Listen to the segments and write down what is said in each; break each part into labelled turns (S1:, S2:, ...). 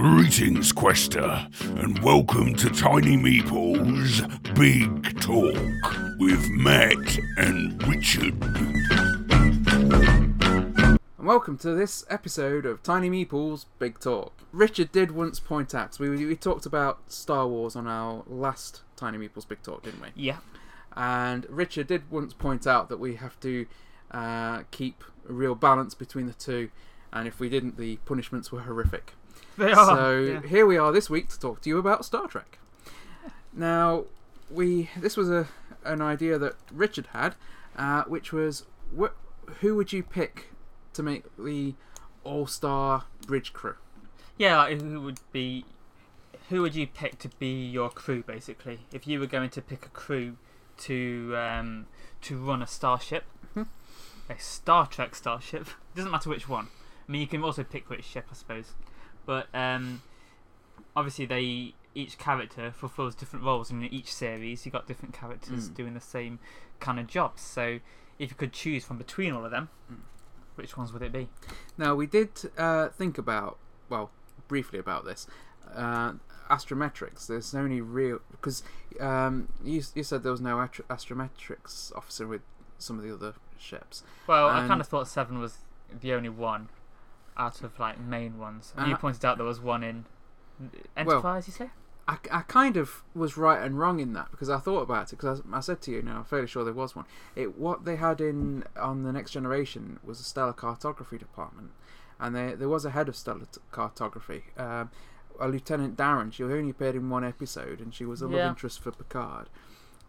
S1: Greetings, Quester, and welcome to Tiny Meeple's Big Talk with Matt and Richard.
S2: And welcome to this episode of Tiny Meeple's Big Talk. Richard did once point out, we, we talked about Star Wars on our last Tiny Meeple's Big Talk, didn't we?
S3: Yeah.
S2: And Richard did once point out that we have to uh, keep a real balance between the two, and if we didn't, the punishments were horrific.
S3: They are.
S2: So
S3: yeah.
S2: here we are this week to talk to you about Star Trek. Now, we this was a an idea that Richard had, uh, which was wh- who would you pick to make the All Star Bridge crew?
S3: Yeah, like, who would be? Who would you pick to be your crew? Basically, if you were going to pick a crew to um, to run a starship,
S2: Mhm.
S3: a Star Trek starship. It doesn't matter which one. I mean, you can also pick which ship, I suppose. But um, obviously, they each character fulfills different roles in each series. You got different characters
S2: Mm.
S3: doing the same kind of jobs. So, if you could choose from between all of them,
S2: Mm.
S3: which ones would it be?
S2: Now we did uh, think about well briefly about this. Uh, astrometrics. There's only real because um, you you said there was no astro- astrometrics officer with some of the other ships.
S3: Well, I kind of thought Seven was the only one out of like main ones. And you
S2: Uh,
S3: pointed out there was one in Enterprise. you say?
S2: I, I kind of was right and wrong in that because I thought about it because I, I said to you, now I'm fairly sure there was one. It what they had in on the next generation was a stellar cartography department, and there there was a head of stellar t- cartography, um, a Lieutenant Daren. She only appeared in one episode, and she was a love interest for Picard.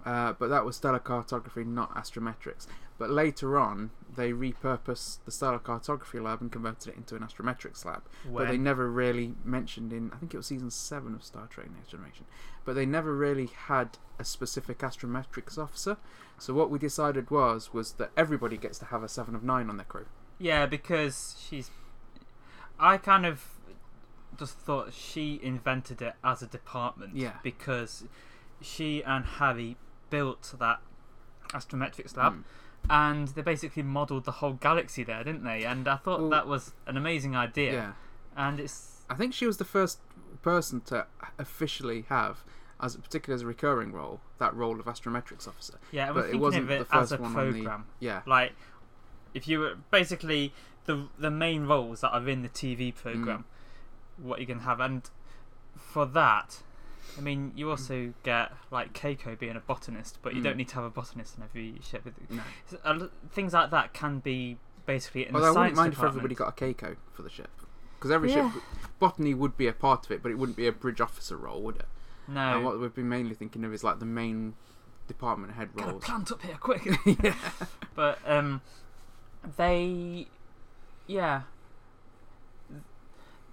S2: Uh, but that was stellar cartography, not astrometrics. But later on, they repurposed the stellar cartography lab and converted it into an astrometrics lab but they never really mentioned in I think it was season seven of Star Trek Next Generation. But they never really had a specific astrometrics officer. So what we decided was was that everybody gets to have a seven of nine on their crew.
S3: Yeah, because she's. I kind of just thought she invented it as a department.
S2: Yeah.
S3: Because she and Harry built that astrometrics lab.
S2: Mm.
S3: And they basically modelled the whole galaxy there, didn't they? And I thought
S2: Well-
S3: that was an amazing idea.
S2: Yeah.
S3: And it's
S2: I think she was the first person to officially have, as particularly as a recurring role, that role of astrometrics officer.
S3: yeah,
S2: But it wasn't
S3: of
S2: the first
S3: as a
S2: one on the-
S3: program.
S2: Yeah.
S3: Like, if you were basically the the main roles that are in the TV program,
S2: Mm.
S3: what you can have, and for that, I mean, you also get like Keiko being a botanist, but you
S2: Mm.
S3: don't need to have a botanist in every ship.
S2: No.
S3: So, uh, Things like that can be basically in
S2: Although I wouldn't
S3: science
S2: mind if everybody got a Keiko for the ship. Because every
S3: Yeah.
S2: ship, botany would be a part of it, but it wouldn't be a bridge officer role, would it?
S3: no,
S2: And what we've been mainly thinking of is like the main department head
S3: get a
S2: roles.
S3: plant up here quick.
S2: yeah.
S3: but um, they, yeah,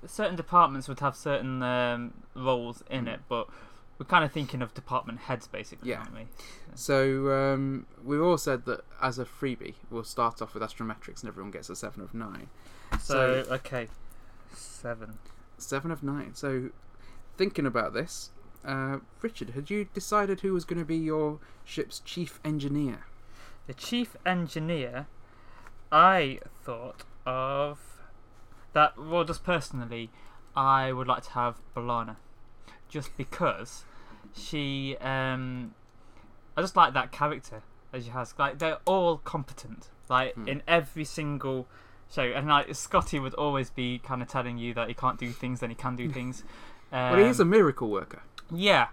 S3: certain departments would have certain um, roles in
S2: Mm.
S3: it, but we're kind of thinking of department heads basically,
S2: Yeah.
S3: aren't we?
S2: So um, we've all said that as a freebie, we'll start off with astrometrics, and everyone gets a seven of nine.
S3: So, okay, seven.
S2: Seven of nine. So thinking about this, uh, Richard, had you decided who was going to be your ship's chief engineer?
S3: The chief engineer, I thought of that. Well, just personally, I would like to have B'Elanna, just because she. Um, I just like that character that she has. Like they're all competent, like
S2: Hmm.
S3: in every single show, and like Scotty would always be kind of telling you that he can't do things, then he can do things. Um,
S2: well, he is a miracle worker.
S3: yeah,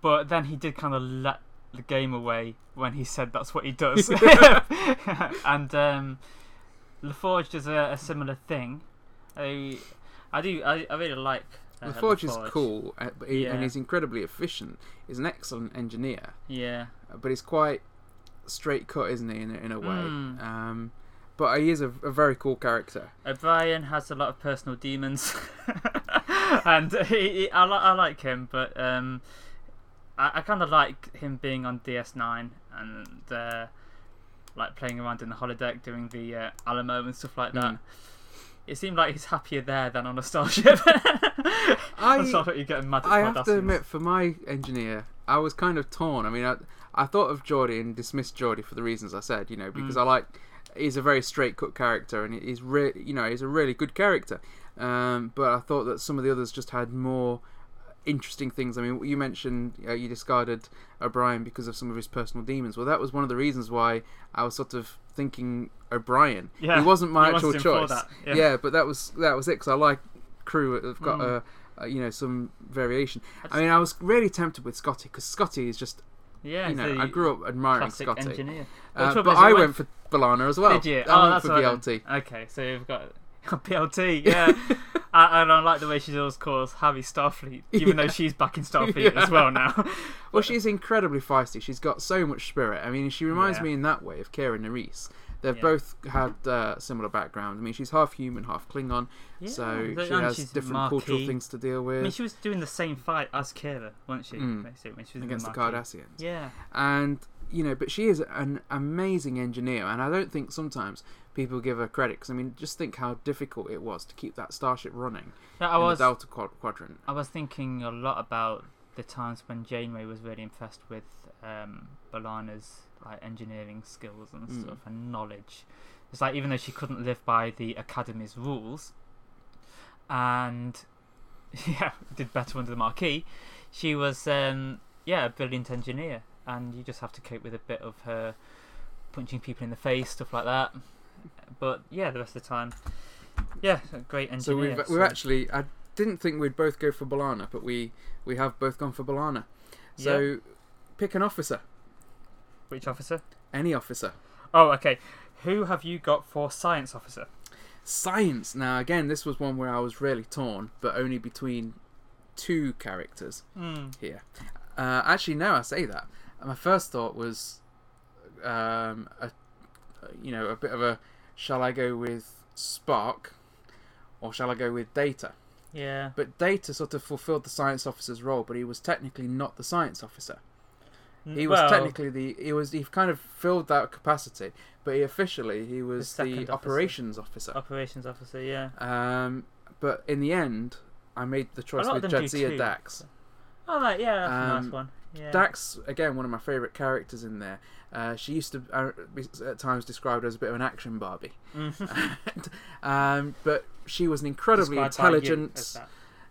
S3: but then he did kind of let the game away when he said that's what he does. and um, LaForge does a, a similar thing. I, I do. I, I really like. Uh,
S2: LaForge is cool, uh, but he,
S3: Yeah.
S2: and he's incredibly efficient. He's an excellent engineer,
S3: Yeah,
S2: uh, but he's quite straight cut, isn't he? In a, in a way.
S3: Mm.
S2: Um, but he is a, a very cool character.
S3: O'Brien has a lot of personal demons, and he, he, I, li- I like him, but um, I, I kind of like him being on DS9 and uh, like playing around in the holodeck, doing the uh, Alamo and stuff like that.
S2: Mm.
S3: It seemed like he's happier there than on a starship.
S2: I-
S3: Starship, you're getting mad at
S2: I have to admit, for my engineer, I was kind of torn. I mean, I, I thought of Geordi and dismissed Geordi for the reasons I said, you know, because
S3: Mm.
S2: I like he's a very straight cut character and he's really, you know, he's a really good character. Um, but I thought that some of the others just had more interesting things. I mean, you mentioned uh, you discarded O'Brien because of some of his personal demons. Well, that was one of the reasons why I was sort of thinking O'Brien.
S3: Yeah,
S2: he wasn't my
S3: you
S2: actual
S3: wanted him for
S2: choice.
S3: yeah.
S2: yeah. but that was that was it because I like crew that have got
S3: Mm.
S2: a, a you know some variation.
S3: I
S2: I mean, I was really tempted with Scotty because Scotty is just
S3: Yeah,
S2: you know I grew up admiring Scotty.
S3: engineer.
S2: Uh, but
S3: I
S2: I
S3: went-
S2: went for B'Elanna as well.
S3: Did you?
S2: I
S3: oh,
S2: went
S3: that's
S2: for BLT.
S3: then. Okay, so you've got BLT. Yeah, I, and I like the way she always calls Harry Starfleet, even though she's back in Starfleet as well now.
S2: Well, she's incredibly feisty. She's got so much spirit. I mean, she reminds
S3: Yeah.
S2: me in that way of Kira Nerys. They've
S3: Yeah.
S2: both had uh, similar backgrounds. I mean, she's half human, half Klingon,
S3: Yeah,
S2: so she has different cultural things to deal with.
S3: I mean, she was doing the same fight as Kira, wasn't she?
S2: Mm.
S3: Basically, when she was
S2: against the
S3: the,
S2: Cardassians.
S3: Yeah,
S2: And you know, but she is an amazing engineer, and I don't think sometimes people give her credit. Because I mean, just think how difficult it was to keep that starship running
S3: yeah I
S2: in
S3: was.
S2: the Delta quad- Quadrant.
S3: I was thinking a lot about the times when Janeway was really impressed with um, B'Elanna's like engineering skills and
S2: Mm.
S3: stuff and knowledge. It's like even though she couldn't live by the Academy's rules, and yeah, did better under the Maquis, she was um, yeah a brilliant engineer, and you just have to cope with a bit of her punching people in the face, stuff like that. But yeah, the rest of the time, yeah, great engineer.
S2: So we've we've actually I didn't think we'd both go for B'Elanna, but we we have both gone for B'Elanna. So pick an officer,
S3: which officer?
S2: any officer.
S3: Oh, okay. Who have you got for science officer?
S2: Science. Now again, this was one where I was really torn, but only between two characters
S3: Hmm.
S2: here. Uh, actually, no, I say that. My first thought was, um, a, you know, a bit of a, shall I go with Spock, or shall I go with Data?
S3: Yeah.
S2: But Data sort of fulfilled the science officer's role, but he was technically not the science officer. He was
S3: Well,
S2: technically the he was he kind of filled that capacity, but he officially he was
S3: second
S2: the
S3: officer.
S2: operations officer.
S3: operations officer. Yeah.
S2: Um, but in the end, I made the choice with Jadzia. Dax.
S3: Oh, right. Yeah, that's a
S2: Um,
S3: nice one. Yeah.
S2: Dax, again, one of my favourite characters in there. Uh, she used to uh, be at times described as a bit of an action Barbie,
S3: Mhm.
S2: um, but she was an incredibly
S3: Described by you
S2: intelligent.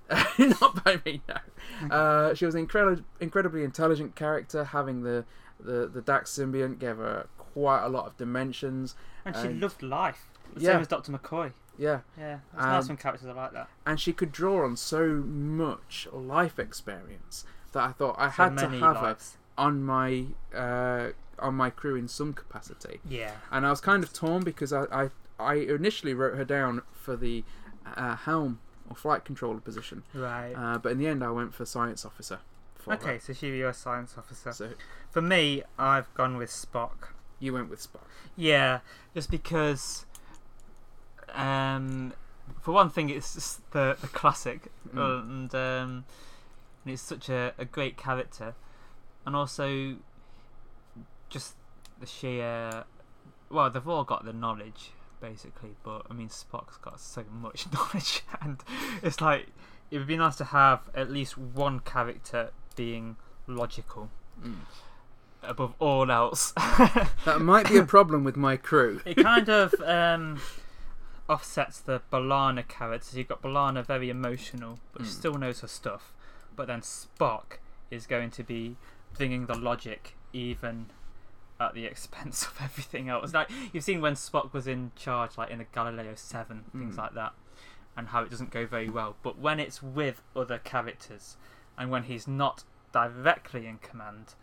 S2: not by me, no. Uh, she was an incredibly, incredibly intelligent character. Having the, the the Dax symbiont gave her quite a lot of dimensions.
S3: And she loved life. The
S2: Yeah.
S3: Same as Dr. McCoy.
S2: Yeah,
S3: Yeah. Nice
S2: Um,
S3: when characters are like that.
S2: and she could draw on so much life experience that I thought I
S3: So
S2: had to have
S3: lives.
S2: her on my uh, on my crew in some capacity.
S3: Yeah.
S2: and I was kind of torn because I I, I initially wrote her down for the uh, helm or flight controller position,
S3: Right.
S2: uh, but in the end I went for science officer. For
S3: okay, so she was your science officer.
S2: so
S3: For me, I've gone with Spock.
S2: you went with Spock.
S3: Yeah, just because. Um, for one thing, it's just the the classic,
S2: Mm.
S3: and um, and it's such a, a great character, and also just the sheer. Well, they've all got the knowledge basically, but I mean Spock's got so much knowledge, and it's like it would be nice to have at least one character being logical
S2: Mm.
S3: above all else.
S2: That might be a problem with my crew.
S3: it kind of um, offsets the B'Elanna characters. You've got B'Elanna very emotional, but
S2: Mm.
S3: still knows her stuff. But then Spock is going to be bringing the logic even at the expense of everything else. Like you've seen when Spock was in charge, like in the Galileo Seven, things
S2: Mm.
S3: like that, and how it doesn't go very well. But when it's with other characters, and when he's not directly in command,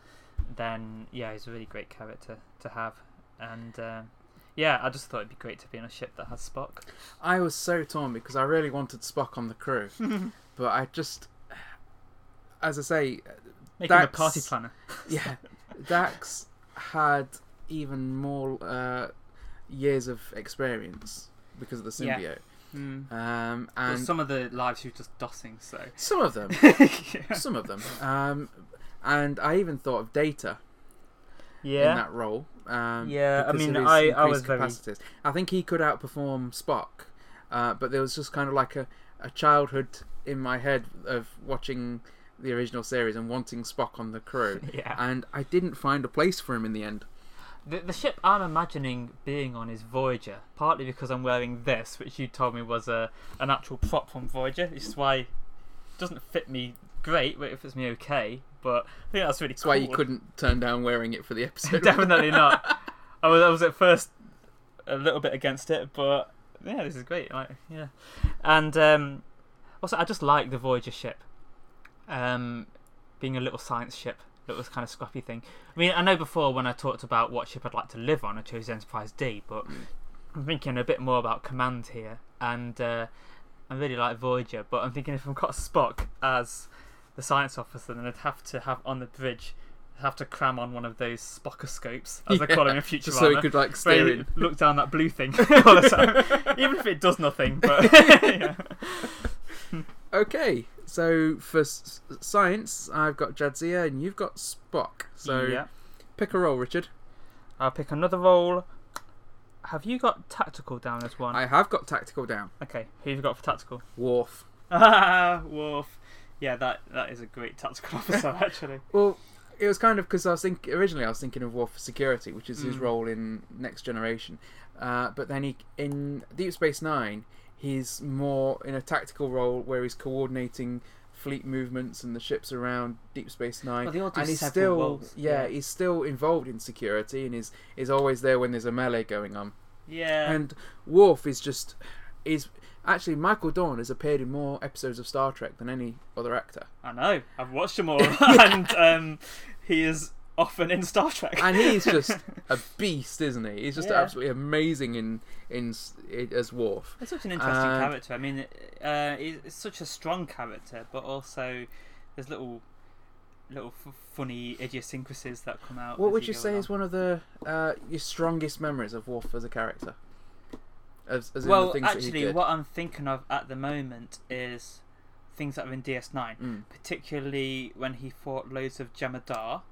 S3: then yeah, he's a really great character to have. And um, yeah, I just thought it'd be great to be on a ship that has Spock.
S2: I was so torn because I really wanted Spock on the crew, but I just, as I say,
S3: Making a party planner.
S2: yeah, Dax had even more uh, years of experience because of the
S3: Yeah.
S2: symbiote.
S3: Mm.
S2: Um, and
S3: some of the lives was just dossing, so.
S2: some of them,
S3: yeah.
S2: some of them, um, and I even thought of Data
S3: yeah.
S2: in that role. Um,
S3: Yeah, I mean, I- I was very-
S2: I think he could outperform Spock, uh, but there was just kind of like a, a childhood in my head of watching the original series and wanting Spock on the crew,
S3: Yeah.
S2: and I didn't find a place for him in the end.
S3: The, the ship I'm imagining being on is Voyager, partly because I'm wearing this, which you told me was a an actual prop from Voyager. This is why it doesn't fit me great, but it fits me okay. But I think that's really
S2: That's
S3: cool.
S2: why you couldn't turn down wearing it for the episode.
S3: Definitely not. I was, I was at first a little bit against it, but yeah, this is great. Like, yeah, and um, also I just like the Voyager ship, um, being a little science ship, little kind of scrappy thing. I mean, I know before when I talked about what ship I'd like to live on, I chose Enterprise D, but I'm thinking a bit more about Command here, and uh, I really like Voyager. But I'm thinking if I've got Spock as the science officer, then I'd have to have on the bridge. Have to cram on one of those Spockoscopes, as they call them in
S2: future. So he could like stare in.
S3: look down that blue thing all the time, even if it does nothing. But yeah.
S2: Okay, so for s- science, I've got Jadzia and you've got Spock. So
S3: yeah,
S2: pick a role, Richard.
S3: I'll pick another role. Have you got tactical down as one?
S2: I have got tactical down.
S3: Okay, who have you got for tactical?
S2: Worf.
S3: Ah, Worf. Yeah, that that is a great tactical officer actually.
S2: Well, it was kind of because I was think originally I was thinking of Worf for security, which is his
S3: Mm.
S2: role in Next Generation. Uh, but then he in Deep Space Nine, he's more in a tactical role where he's coordinating fleet movements and the ships around Deep Space Nine.
S3: Well, they all do
S2: and he's still
S3: roles,
S2: yeah,
S3: yeah.
S2: he's still involved in security and is is always there when there's a melee going on.
S3: Yeah.
S2: And Worf is just is actually Michael Dorn has appeared in more episodes of Star Trek than any other actor.
S3: I know. I've watched them all, and um, he is often in Star Trek.
S2: and he's just a beast, isn't he? He's just
S3: Yeah.
S2: absolutely amazing in in, s- i as Worf.
S3: It's such an interesting character. I mean, uh, he's it's such a strong character, but also there's little, little f- funny idiosyncrasies that come out.
S2: What would you
S3: go
S2: say
S3: along.
S2: is one of the uh, your strongest memories of Worf as a character? As, as in the
S3: Well,
S2: things that he
S3: actually, what I'm thinking of at the moment is things that are in DS9,
S2: Mm.
S3: particularly when he fought loads of Jem'Hadar.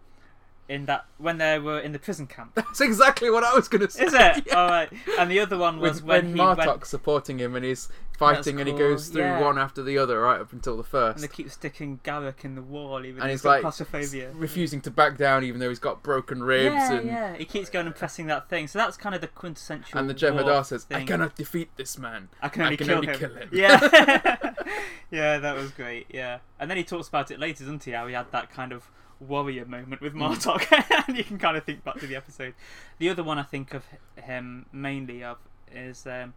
S3: In that, when they were in the prison camp,
S2: That's exactly what I was going to say.
S3: is it?
S2: Yeah.
S3: All right. And the other one was
S2: With,
S3: when,
S2: when Martok's
S3: went
S2: supporting him and he's fighting and he goes through
S3: yeah.
S2: one after the other right up until the first.
S3: and they keep sticking Garak in the wall, even
S2: And he's like
S3: claustrophobia.
S2: refusing to back down even though he's got broken ribs
S3: yeah,
S2: and
S3: yeah. He keeps going and pressing that thing. So that's kind of the quintessential.
S2: and the Jem'Hadar
S3: Worf
S2: says, "I cannot defeat this man."
S3: I can
S2: I
S3: only,
S2: can
S3: kill,
S2: only
S3: him.
S2: kill him.
S3: Yeah, yeah, that was great. Yeah, and then he talks about it later, doesn't he? How he had that kind of warrior moment with
S2: Mm.
S3: Martok, and you can kind of think back to the episode. The other one I think of him mainly of is um,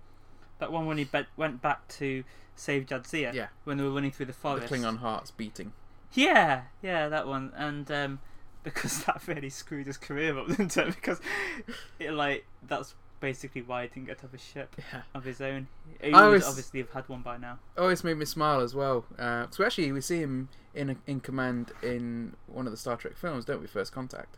S3: that one when he be- went back to save Jadzia.
S2: Yeah.
S3: when they were running through the
S2: The
S3: forest.
S2: Klingon hearts beating.
S3: Yeah, yeah, that one, and um, because that really screwed his career up, didn't it? Because it, like that's basically why he didn't get to have a ship
S2: Yeah.
S3: of his own. He
S2: I
S3: would obviously have had one by now.
S2: always made me smile as well. Uh, so actually, we see him in in command in one of the Star Trek films, don't we? First Contact.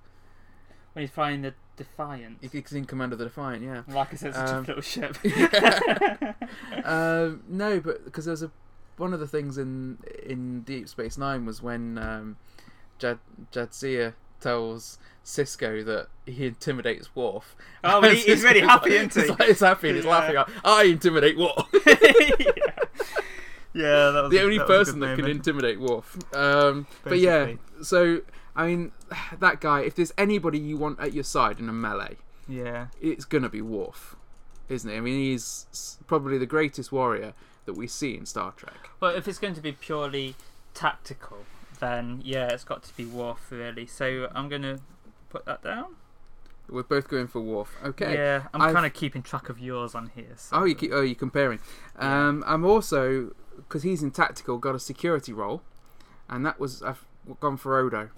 S3: When he's flying the Defiant.
S2: He's in command of the Defiant, yeah.
S3: Like I said, it's
S2: Um,
S3: a little ship.
S2: um, no, but because there was a one of the things in in Deep Space Nine was when um, Jad Jadzia tells Sisko that he intimidates Worf.
S3: Oh, but he- he's really happy,
S2: like-
S3: isn't he?
S2: He's, like, he's happy and he's
S3: Yeah.
S2: laughing. Like, I intimidate Worf.
S3: yeah. yeah, that was
S2: the
S3: a-
S2: only
S3: that was a
S2: person
S3: good
S2: that can intimidate Worf. Um, but yeah, so I mean, that guy. If there's anybody you want at your side in a melee,
S3: Yeah,
S2: it's gonna be Worf, isn't it? I mean, he's probably the greatest warrior that we see in Star Trek.
S3: well, if it's going to be purely tactical, then yeah, it's got to be Worf really. So I'm gonna put that down.
S2: We're both going for Worf. Okay.
S3: Yeah, I'm kind of keeping track of yours on here. So.
S2: Oh, you keep, oh, you're comparing.
S3: Yeah.
S2: Um, I'm also because he's in tactical, got a security role, and that was I've gone for Odo.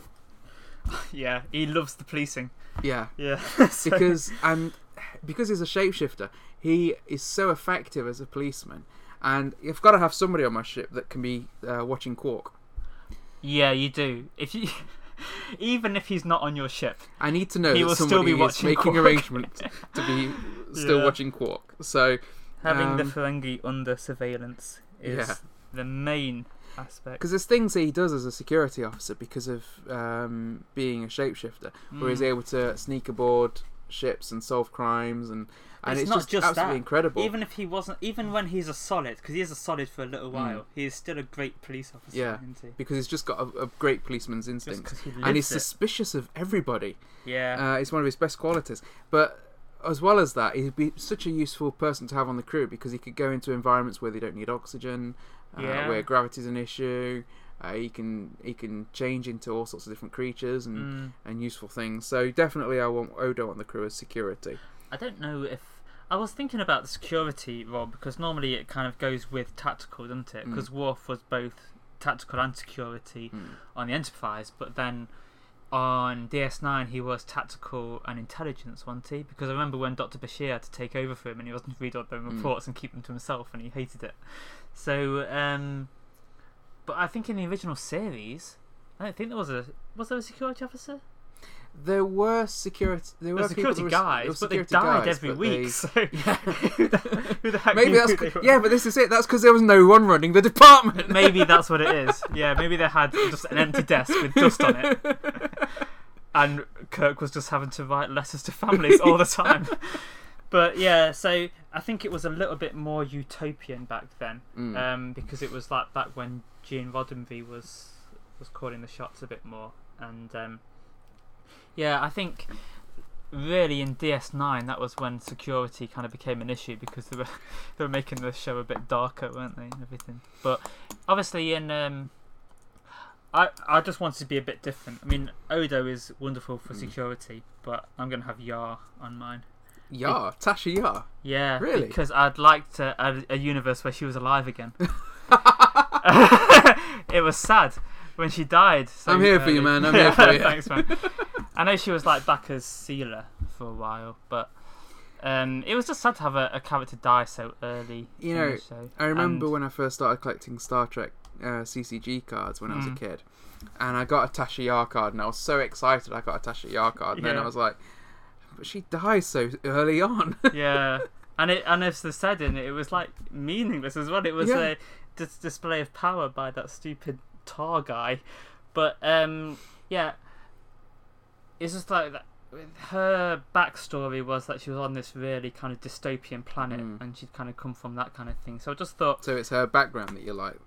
S3: yeah, he loves the policing.
S2: Yeah,
S3: Yeah, So-
S2: because and because he's a shapeshifter, he is so effective as a policeman. And you've got to have somebody on my ship that can be uh, watching Quark.
S3: Yeah, you do. If you, even if he's not on your ship,
S2: I need to know
S3: He
S2: that somebody
S3: be
S2: is
S3: watching
S2: making
S3: Quark.
S2: arrangements to be still
S3: Yeah.
S2: watching Quark. So
S3: having the
S2: Um,
S3: Ferengi under surveillance is
S2: Yeah.
S3: the main aspect.
S2: because there's things that he does as a security officer because of um, being a shapeshifter, where he's
S3: Mm.
S2: able to sneak aboard ships and solve crimes and and
S3: It's
S2: it's,
S3: not
S2: just,
S3: just
S2: absolutely
S3: that.
S2: incredible.
S3: Even if he wasn't, even when he's a solid, because he is a solid for a little while, he is still a great police officer.
S2: Mm. Yeah.
S3: isn't he?
S2: because he's just got a, a great policeman's instinct
S3: he
S2: and he's
S3: it.
S2: suspicious of everybody.
S3: Yeah.
S2: Uh, it's one of his best qualities. But as well as that, he'd be such a useful person to have on the crew because he could go into environments where they don't need oxygen, uh,
S3: Yeah.
S2: where gravity's an issue. Uh, he can he can change into all sorts of different creatures and,
S3: Mm.
S2: and useful things. So definitely, I want Odo on the crew as security.
S3: I don't know if I was thinking about the security role because normally it kind of goes with tactical, doesn't it?
S2: Mm.
S3: Because Worf was both tactical and security on the Enterprise, but then on DS9 he was tactical and intelligence, wasn't he? Because I remember when Doctor Bashir had to take over for him and he wasn't read all the
S2: Mm.
S3: reports and keep them to himself, and he hated it. So, um, but I think in the original series, I don't think there was a was there a security officer?
S2: There were security. There were
S3: security
S2: were-
S3: guys,
S2: were
S3: but they
S2: security
S3: died
S2: guys,
S3: every week.
S2: they-
S3: So who, the, who the heck
S2: Maybe that's
S3: who they were?
S2: yeah, but this is it. That's because there was no one running the department.
S3: maybe that's what it is. Yeah, maybe they had just an empty desk with dust on it, and Kirk was just having to write letters to families all the time. But yeah, so I think it was a little bit more utopian back then,
S2: Mm.
S3: um, because it was like back when Gene Roddenberry was was calling the shots a bit more, and um, yeah, I think really in DS9 that was when security kind of became an issue because they were they were making the show a bit darker, weren't they, and everything. But obviously in um, I I just wanted to be a bit different. I mean, Odo is wonderful for
S2: Mm.
S3: security, but I'm gonna have Yar on mine.
S2: Yar, Tasha Yar.
S3: Yeah,
S2: Really?
S3: Because I'd like to add a universe where she was alive again. it was sad when she died. so
S2: I'm here for you, man. I'm here for you.
S3: Thanks, man. I know she was like back as Sela for a while, but um, it was just sad to have a, a character die so early.
S2: You know. I remember
S3: And-
S2: when I first started collecting Star Trek uh, CCG cards when I was a
S3: Mm.
S2: kid, and I got a Tasha Yar card, and I was so excited I got a Tasha Yar card, and then I was like, but she dies so early on.
S3: yeah, and it and as they said in it, it was like meaningless as well. It was
S2: Yeah.
S3: a dis- display of power by that stupid tar guy, but um, yeah, it's just like that. Her backstory was that she was on this really kind of dystopian planet,
S2: Mm.
S3: and she'd kind of come from that kind of thing. So I just thought,
S2: so it's her background that you like.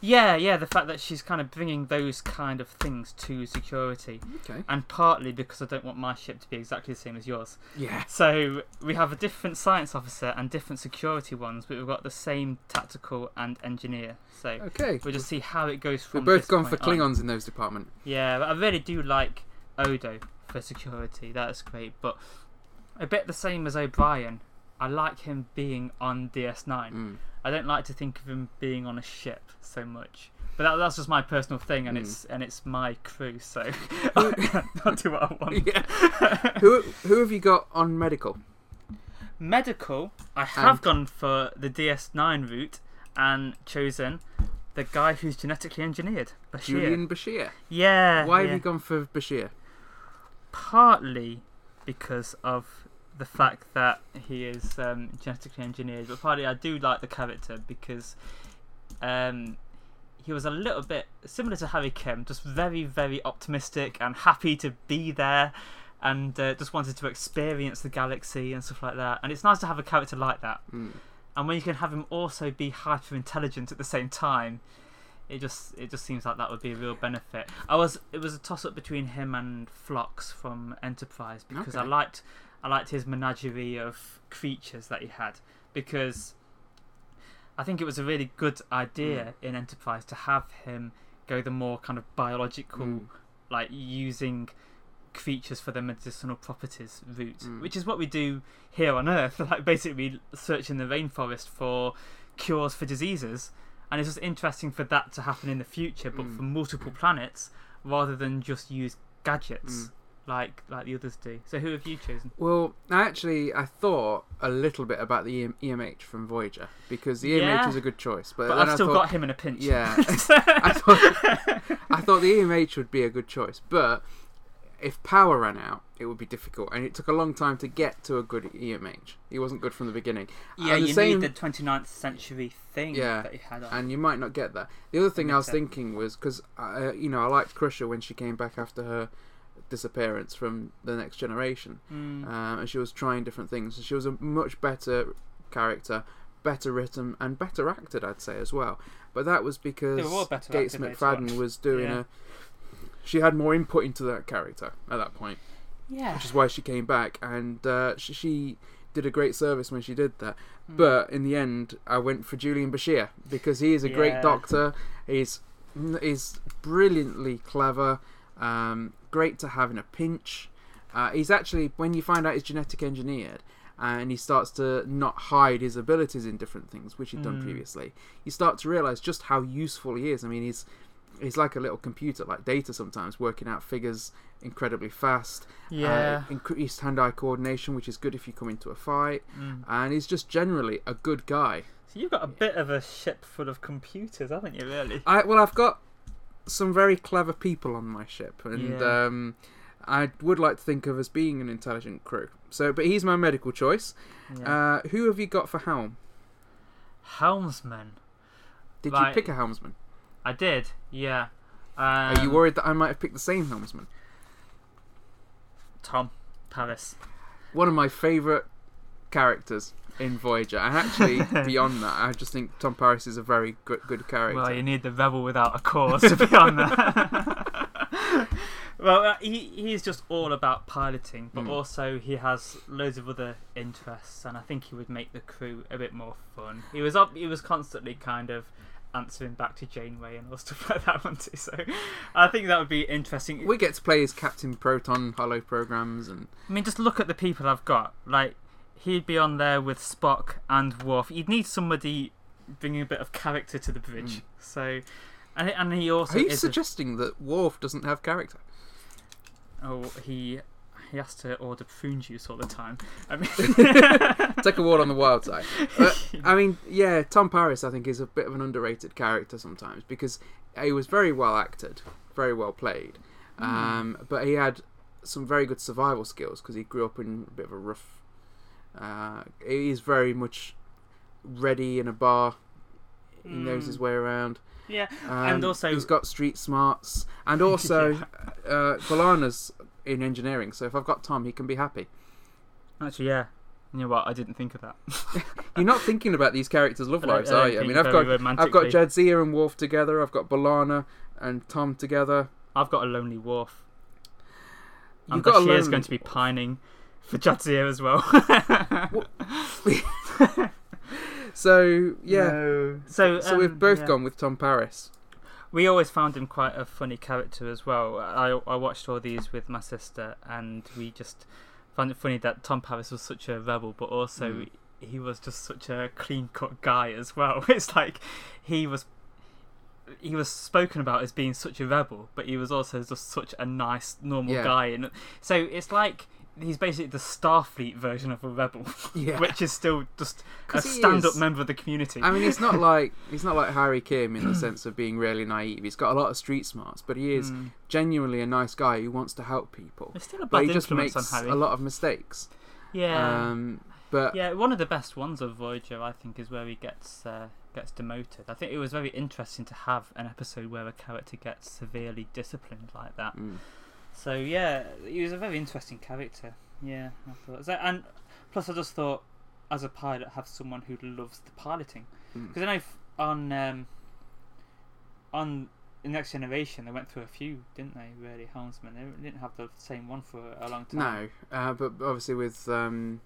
S3: Yeah, yeah, the fact that she's kind of bringing those kind of things to security,
S2: Okay.
S3: and partly because I don't want my ship to be exactly the same as yours.
S2: Yeah.
S3: So we have a different science officer and different security ones, but we've got the same tactical and engineer. So
S2: Okay.
S3: we'll just see how it goes
S2: We've
S3: from.
S2: both
S3: this
S2: gone for
S3: point on.
S2: Klingons in those department.
S3: Yeah, but I really do like Odo for security. That's great, but a bit the same as O'Brien. I like him being on DS9.
S2: Mm.
S3: I don't like to think of him being on a ship so much. But that, that's just my personal thing, and
S2: Mm.
S3: it's and it's my crew, so I'll do what I want.
S2: Yeah. who who have you got on medical?
S3: Medical, I have
S2: And-
S3: gone for the DS9 route and chosen the guy who's genetically engineered, Bashir.
S2: Julian Bashir.
S3: Yeah.
S2: Why
S3: yeah.
S2: have you gone for Bashir?
S3: Partly because of the fact that he is um, genetically engineered, but partly I do like the character because um, he was a little bit similar to Harry Kim, just very, very optimistic and happy to be there. And uh, just wanted to experience the galaxy and stuff like that. And it's nice to have a character like that.
S2: Mm.
S3: and when you can have him also be hyper intelligent at the same time it just it just seems like that would be a real benefit i was it was a toss up between him and Phlox from enterprise because i liked i liked his menagerie of creatures that he had because i think it was a really good idea in enterprise to have him go the more kind of biological
S2: Mm.
S3: like using creatures for their medicinal properties route,
S2: Mm.
S3: which is what we do here on Earth. Like basically searching the rainforest for cures for diseases, and it's just interesting for that to happen in the future, but
S2: Mm.
S3: for multiple planets rather than just use gadgets
S2: Mm.
S3: Like like the others do. So who have you chosen?
S2: Well, actually, I thought a little bit about the EM- EMH from Voyager because the EMH
S3: Yeah.
S2: is a good choice, but,
S3: But I've
S2: I
S3: still
S2: thought,
S3: got him in a pinch.
S2: Yeah, I thought I thought the EMH would be a good choice, but if power ran out, it would be difficult, and it took a long time to get to a good EMH. He wasn't good from the beginning.
S3: yeah,
S2: the
S3: you
S2: same-
S3: need the 29th century thing
S2: Yeah,
S3: that he had on.
S2: and you might not get that. The other thing I was
S3: sense.
S2: thinking was because uh, you know I liked Crusher when she came back after her disappearance from the next generation,
S3: Mm.
S2: um, and she was trying different things. She was a much better character, better written, and better acted, I'd say as well. But that was because Gates McFadden was doing
S3: Yeah.
S2: a. She had more input into that character at that point,
S3: yeah.
S2: which is why she came back, and uh, she, she did a great service when she did that.
S3: Mm.
S2: But in the end, I went for Julian Bashir because he is a
S3: Yeah.
S2: great doctor. He's he's brilliantly clever. Um, great to have in a pinch. Uh, he's actually when you find out he's genetic engineered and he starts to not hide his abilities in different things, which he'd done
S3: Mm.
S2: previously. You start to realize just how useful he is. I mean, he's he's like a little computer, like data sometimes, working out figures incredibly fast.
S3: yeah.
S2: Uh, increased hand-eye coordination, which is good if you come into a fight.
S3: Mm.
S2: And he's just generally a good guy.
S3: So you've got a bit of a ship full of computers, haven't you? Really?
S2: I well, I've got some very clever people on my ship, and
S3: Yeah.
S2: um, I would like to think of as being an intelligent crew. So, but he's my medical choice.
S3: Yeah.
S2: Uh, who have you got for helm?
S3: Helmsman.
S2: Did
S3: Right.
S2: you pick a helmsman?
S3: I did. Yeah. Um,
S2: Are you worried that I might have picked the same helmsman?
S3: Tom Paris.
S2: One of my favourite characters in Voyager, and actually beyond that, I just think Tom Paris is a very good, good character.
S3: Well, you need the rebel without a cause to be on that. well, uh, he he's just all about piloting, but
S2: Mm.
S3: also he has loads of other interests, and I think he would make the crew a bit more fun. He was up, he was constantly kind of answering back to Janeway and all stuff like that, wasn't he? So I think that would be interesting.
S2: we get to play as Captain Proton holo programs, and
S3: I mean, just look at the people I've got. Like, he'd be on there with Spock and Worf. You'd need somebody bringing a bit of character to the bridge.
S2: Mm.
S3: So, and and he also
S2: are you
S3: is a-
S2: suggesting that Worf doesn't have character?
S3: oh he he has to order prune juice all the time. I mean,
S2: Take a walk on the wild side. But, I mean, yeah, Tom Paris, I think, is a bit of an underrated character sometimes because he was very well acted, very well played, um, but he had some very good survival skills because he grew up in a bit of a rough. Uh, he's very much ready in a bar. He knows his
S3: Mm.
S2: way around.
S3: yeah,
S2: Um,
S3: and also
S2: he's got street smarts, and also uh, B'Elanna's in engineering. So if I've got Tom, he can be happy.
S3: actually, yeah. You know what? I didn't think of that.
S2: You're not thinking about these characters' love lives, are you? I mean, I've got I've got Jadzia and Worf together. I've got B'Elanna and Tom together.
S3: I've got a lonely Worf.
S2: You've
S3: And
S2: got a lonely
S3: going to be pining for Jadzia as well.
S2: So yeah,
S3: No. So,
S2: so we've
S3: um,
S2: both
S3: yeah.
S2: gone with Tom Paris.
S3: We always found him quite a funny character as well. I I watched all these with my sister, and we just found it funny that Tom Paris was such a rebel, but also
S2: Mm.
S3: he was just such a clean cut guy as well. It's like he was he was spoken about as being such a rebel, but he was also just such a nice normal
S2: Yeah.
S3: guy, and so it's like. He's basically the Starfleet version of a rebel,
S2: Yeah.
S3: which is still just a stand-up member of the community.
S2: I mean, he's not like he's not like Harry Kim in the sense of being really naive. He's got a lot of street smarts, but he is
S3: Mm.
S2: genuinely a nice guy who wants to help people.
S3: There's still a
S2: But he just makes a lot of mistakes.
S3: yeah,
S2: Um, but
S3: Yeah, one of the best ones of Voyager, I think, is where he gets uh, gets demoted. I think it was very interesting to have an episode where a character gets severely disciplined like that.
S2: mm,
S3: So yeah, he was a very interesting character. Yeah, I thought. So, and plus, I just thought, as a pilot, have someone who loves the piloting.
S2: mm.
S3: Because I know on um, on the Next Generation, they went through a few, didn't they? Really, helmsmen. They didn't have the same one for a long time.
S2: No, uh, but obviously with um,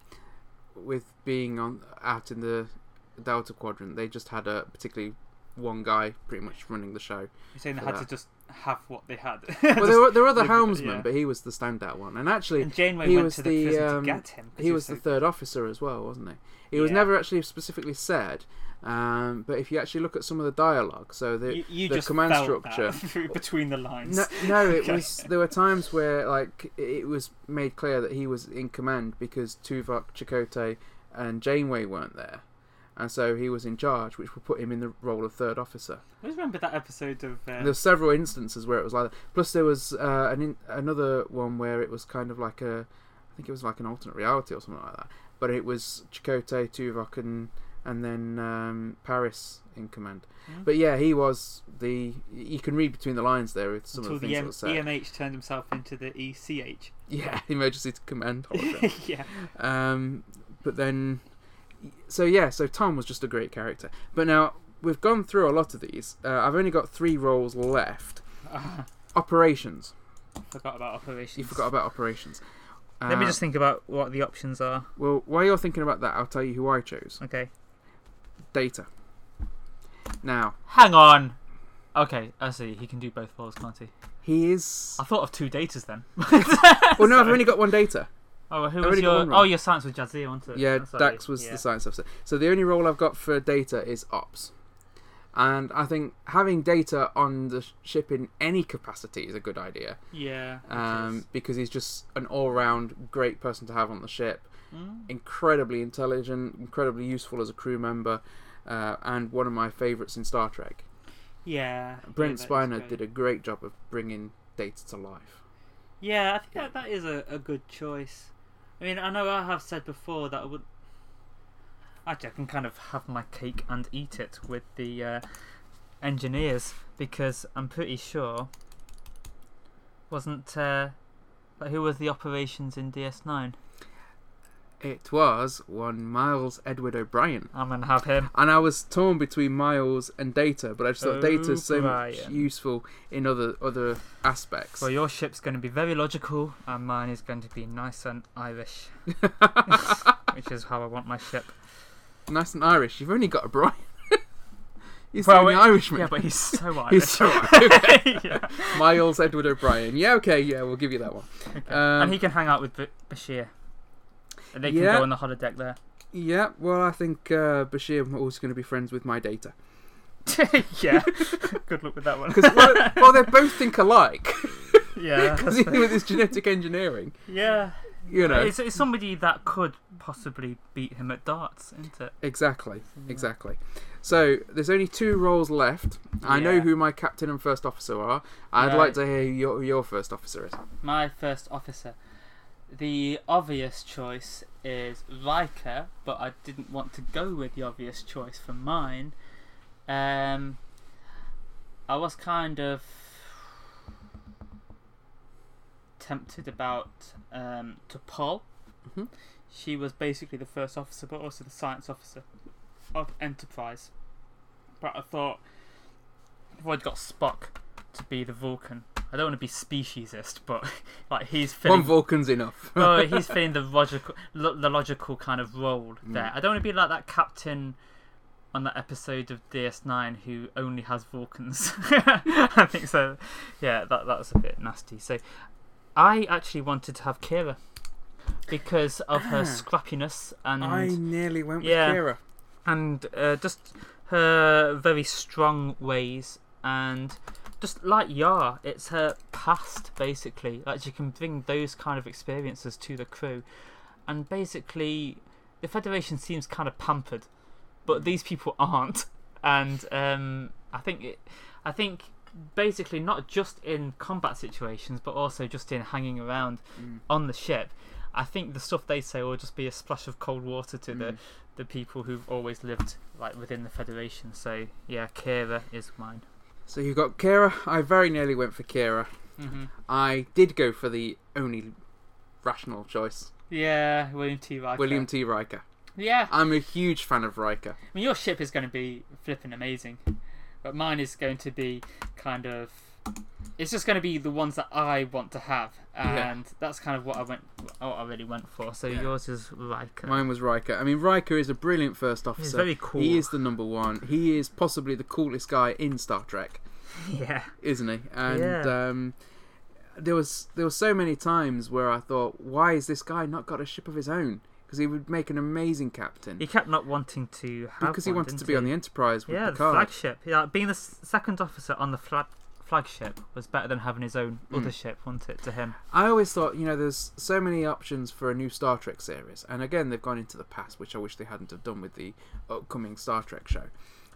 S2: with being on out in the Delta Quadrant, they just had a particularly one guy pretty much running the show.
S3: You're saying they had
S2: that.
S3: to just have what they had.
S2: Well, there were there were other
S3: live with it,
S2: helmsmen,
S3: yeah.
S2: but he was the standout one. And actually,
S3: and Janeway
S2: he
S3: went
S2: was
S3: to the,
S2: the, um,
S3: to get him. 'cause
S2: he was the
S3: so-
S2: third officer as well, wasn't he? He was never actually specifically said, um, but if you actually look at some of the dialogue, so the
S3: You, you
S2: the command structure-
S3: between the lines.
S2: No, no, it
S3: Okay.
S2: was. There were times where like it was made clear that he was in command because Tuvok, Chakotay, and Janeway weren't there, and so he was in charge, which would put him in the role of third officer.
S3: I just remember that episode of. Uh,
S2: There were several instances where it was like that. Plus, there was uh, an in, another one where it was kind of like a, I think it was like an alternate reality or something like that. But it was Chakotay, Tuvok, and and then um, Paris in command.
S3: Mm.
S2: But yeah, he was the. You can read between the lines there with some
S3: Until
S2: of the
S3: the
S2: things that
S3: M-. EMH turned himself into the ECH.
S2: Yeah, emergency command.
S3: yeah.
S2: Um, but then, so yeah, so Tom was just a great character. But now we've gone through a lot of these. Uh, I've only got three roles left. Operations.
S3: forgot about operations.
S2: You forgot about operations.
S3: Let me
S2: Uh,
S3: just think about what the options are.
S2: Well, while you're thinking about that, I'll tell you who I chose.
S3: Okay.
S2: Data. Now
S3: Hang on. Okay, I see. He can do both roles, can't he?
S2: he is.
S3: I thought of two datas then.
S2: Well, no, I've only got one data.
S3: Oh, who
S2: I've
S3: was your? Oh, your science was Jazzy, wasn't it?
S2: Yeah. Dax was
S3: Yeah.
S2: the science officer. So the only role I've got for data is ops. And I think having data on the ship in any capacity is a good idea.
S3: Yeah.
S2: um, because he's just an all-round great person to have on the ship.
S3: Mm.
S2: Incredibly intelligent, incredibly useful as a crew member, uh, and one of my favourites in Star Trek.
S3: Yeah.
S2: Brent
S3: yeah,
S2: Spiner did a great job of bringing Data to life.
S3: Yeah, I think that, that is a, a good choice. I mean, I know I have said before that I would. Actually, I can kind of have my cake and eat it with the uh, engineers because I'm pretty sure. Wasn't. Uh, who was the operations in DS9?
S2: It was one Miles Edward O'Brien.
S3: I'm gonna have him.
S2: And I was torn between Miles and Data, but I just thought Data's so much
S3: O'Brien.
S2: useful in other other aspects.
S3: Well, your ship's going to be very logical, and mine is going to be nice and Irish, which is how I want my ship.
S2: nice and Irish. You've only got O'Brien. He's
S3: Well,
S2: only Irishman.
S3: Yeah, but he's so Irish.
S2: He's so okay.
S3: yeah.
S2: Miles Edward O'Brien. Yeah, okay, yeah, we'll give you that one.
S3: Okay.
S2: Um,
S3: and he can hang out with B- Bashir. And they can
S2: Yeah.
S3: go on the holodeck there.
S2: Yeah, well, I think uh, Bashir was going to be friends with my data.
S3: yeah. Good luck with that one.
S2: Because, well, well, they both think alike.
S3: yeah.
S2: Because with his genetic engineering,
S3: yeah.
S2: you know.
S3: It's, it's somebody that could possibly beat him at darts, isn't it?
S2: Exactly, exactly. So there's only two roles left. I know who my captain and first officer are. I'd
S3: Right.
S2: like to hear who your, who your first officer is.
S3: My first officer. The obvious choice is Riker, but I didn't want to go with the obvious choice for mine. Um, I was kind of tempted about um, T'Pol.
S2: Mhm.
S3: She was basically the first officer, but also the science officer of Enterprise. But I thought if I'd got Spock to be the Vulcan, I don't want to be speciesist, but like he's filling
S2: One Vulcan's enough.
S3: well, he's filling the logical, lo- the logical kind of role there.
S2: Mm.
S3: I don't want to be like that captain on that episode of DS9 who only has Vulcans. I think so. Yeah, that that's a bit nasty. So, I actually wanted to have Kira because of her
S2: Ah.
S3: scrappiness and
S2: I nearly went with
S3: Yeah.
S2: Kira.
S3: and uh, just her very strong ways and just like Yar, it's her past basically. Like she can bring those kind of experiences to the crew, and basically the Federation seems kind of pampered, but these people aren't. And um, I think it, I think basically not just in combat situations, but also just in hanging around
S2: Mm.
S3: on the ship. I think the stuff they say will just be a splash of cold water to the
S2: Mm.
S3: the people who've always lived like within the Federation. So yeah, Kira is mine.
S2: So you got Kira. I very nearly went for Kira.
S3: Mm-hmm.
S2: I did go for the only rational choice,
S3: Yeah, William T. Riker.
S2: William T. Riker.
S3: Yeah,
S2: I'm a huge fan of Riker.
S3: I mean your ship is going to be flipping amazing, but mine is going to be kind of. It's just going to be the ones that I want to have,
S2: Yeah.
S3: and that's kind of what I went, what I really went for. So
S2: Yeah.
S3: yours is Riker.
S2: Mine was Riker. I mean, Riker is a brilliant first officer.
S3: He's very cool.
S2: He is the number one. He is possibly the coolest guy in Star Trek,
S3: yeah.
S2: isn't he? And
S3: Yeah.
S2: um, there was there were so many times where I thought, why is this guy not got a ship of his own? Because he would make an amazing captain.
S3: He kept not wanting to have
S2: because he
S3: one,
S2: wanted to be on the Enterprise with
S3: yeah, the flagship. Yeah, being the s- second officer on the flag flagship was better than having his own
S2: Mm.
S3: other ship, wasn't it? To him.
S2: I always thought, you know, there's so many options for a new Star Trek series, and again, they've gone into the past, which I wish they hadn't have done with the upcoming Star Trek show.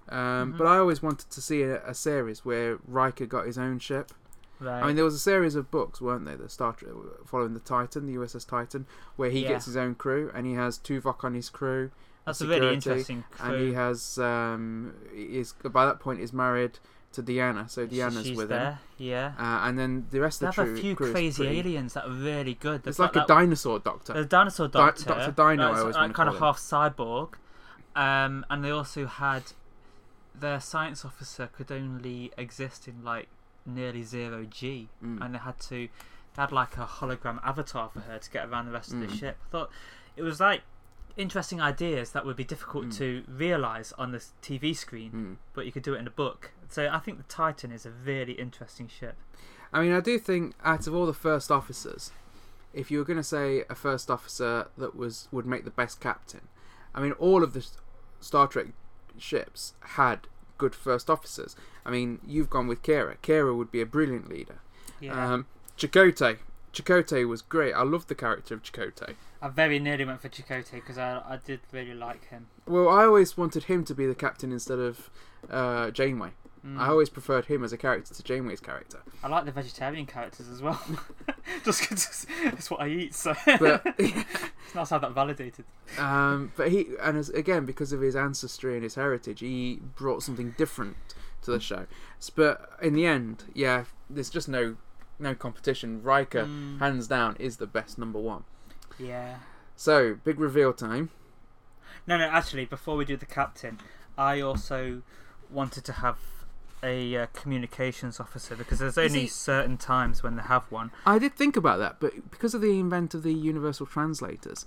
S2: Um,
S3: Mhm.
S2: But I always wanted to see a, a series where Riker got his own ship.
S3: Right.
S2: I mean, there was a series of books, weren't there? The Star Trek following the Titan, the USS Titan, where he
S3: Yeah.
S2: gets his own crew, and he has Tuvok on his crew,
S3: That's a really
S2: security,
S3: interesting
S2: and he has um is by that point is married to Deanna, so Deanna's
S3: She's
S2: with him.
S3: there, yeah.
S2: Uh, and then the rest
S3: They
S2: of
S3: have
S2: the
S3: a
S2: crew,
S3: few crazy
S2: pretty-
S3: aliens that are really good.
S2: It's like a dinosaur doctor.
S3: There's a dinosaur
S2: Di-
S3: doctor.
S2: Dr. Dino, I
S3: that's,
S2: always wanna
S3: kind of
S2: him.
S3: half cyborg. Um, and they also had their science officer could only exist in like nearly zero G,
S2: Mm.
S3: and they had to they had like a hologram avatar for her to get around the rest of the
S2: Mm.
S3: ship. I thought it was like interesting ideas that would be difficult
S2: Mm.
S3: to realize on the TV screen,
S2: Mm.
S3: but you could do it in a book. So I think the Titan is a really interesting ship.
S2: I mean, I do think out of all the first officers, if you were going to say a first officer that was would make the best captain, I mean, all of the Star Trek ships had good first officers. I mean, you've gone with Kira. Kira would be a brilliant leader.
S3: Yeah,
S2: Um, Chakotay. Chakotay was great. I loved the character of Chakotay.
S3: I very nearly went for Chakotay because I I did really like him.
S2: Well, I always wanted him to be the captain instead of uh, Janeway.
S3: Mm.
S2: I always preferred him as a character to Janeway's character.
S3: I like the vegetarian characters as well. Just because it's what I eat, so
S2: But
S3: it's nice to have that validated.
S2: Um, but he and as, again because of his ancestry and his heritage, he brought something different to the show. But in the end, yeah, there's just no no competition. Riker,
S3: Mm.
S2: hands down, is the best number one.
S3: Yeah.
S2: So big reveal time.
S3: No, no. Actually, before we do the captain, I also wanted to have a uh, communications officer because there's only
S2: he-
S3: certain times when they have one.
S2: I did think about that, but because of the invent of the universal translators,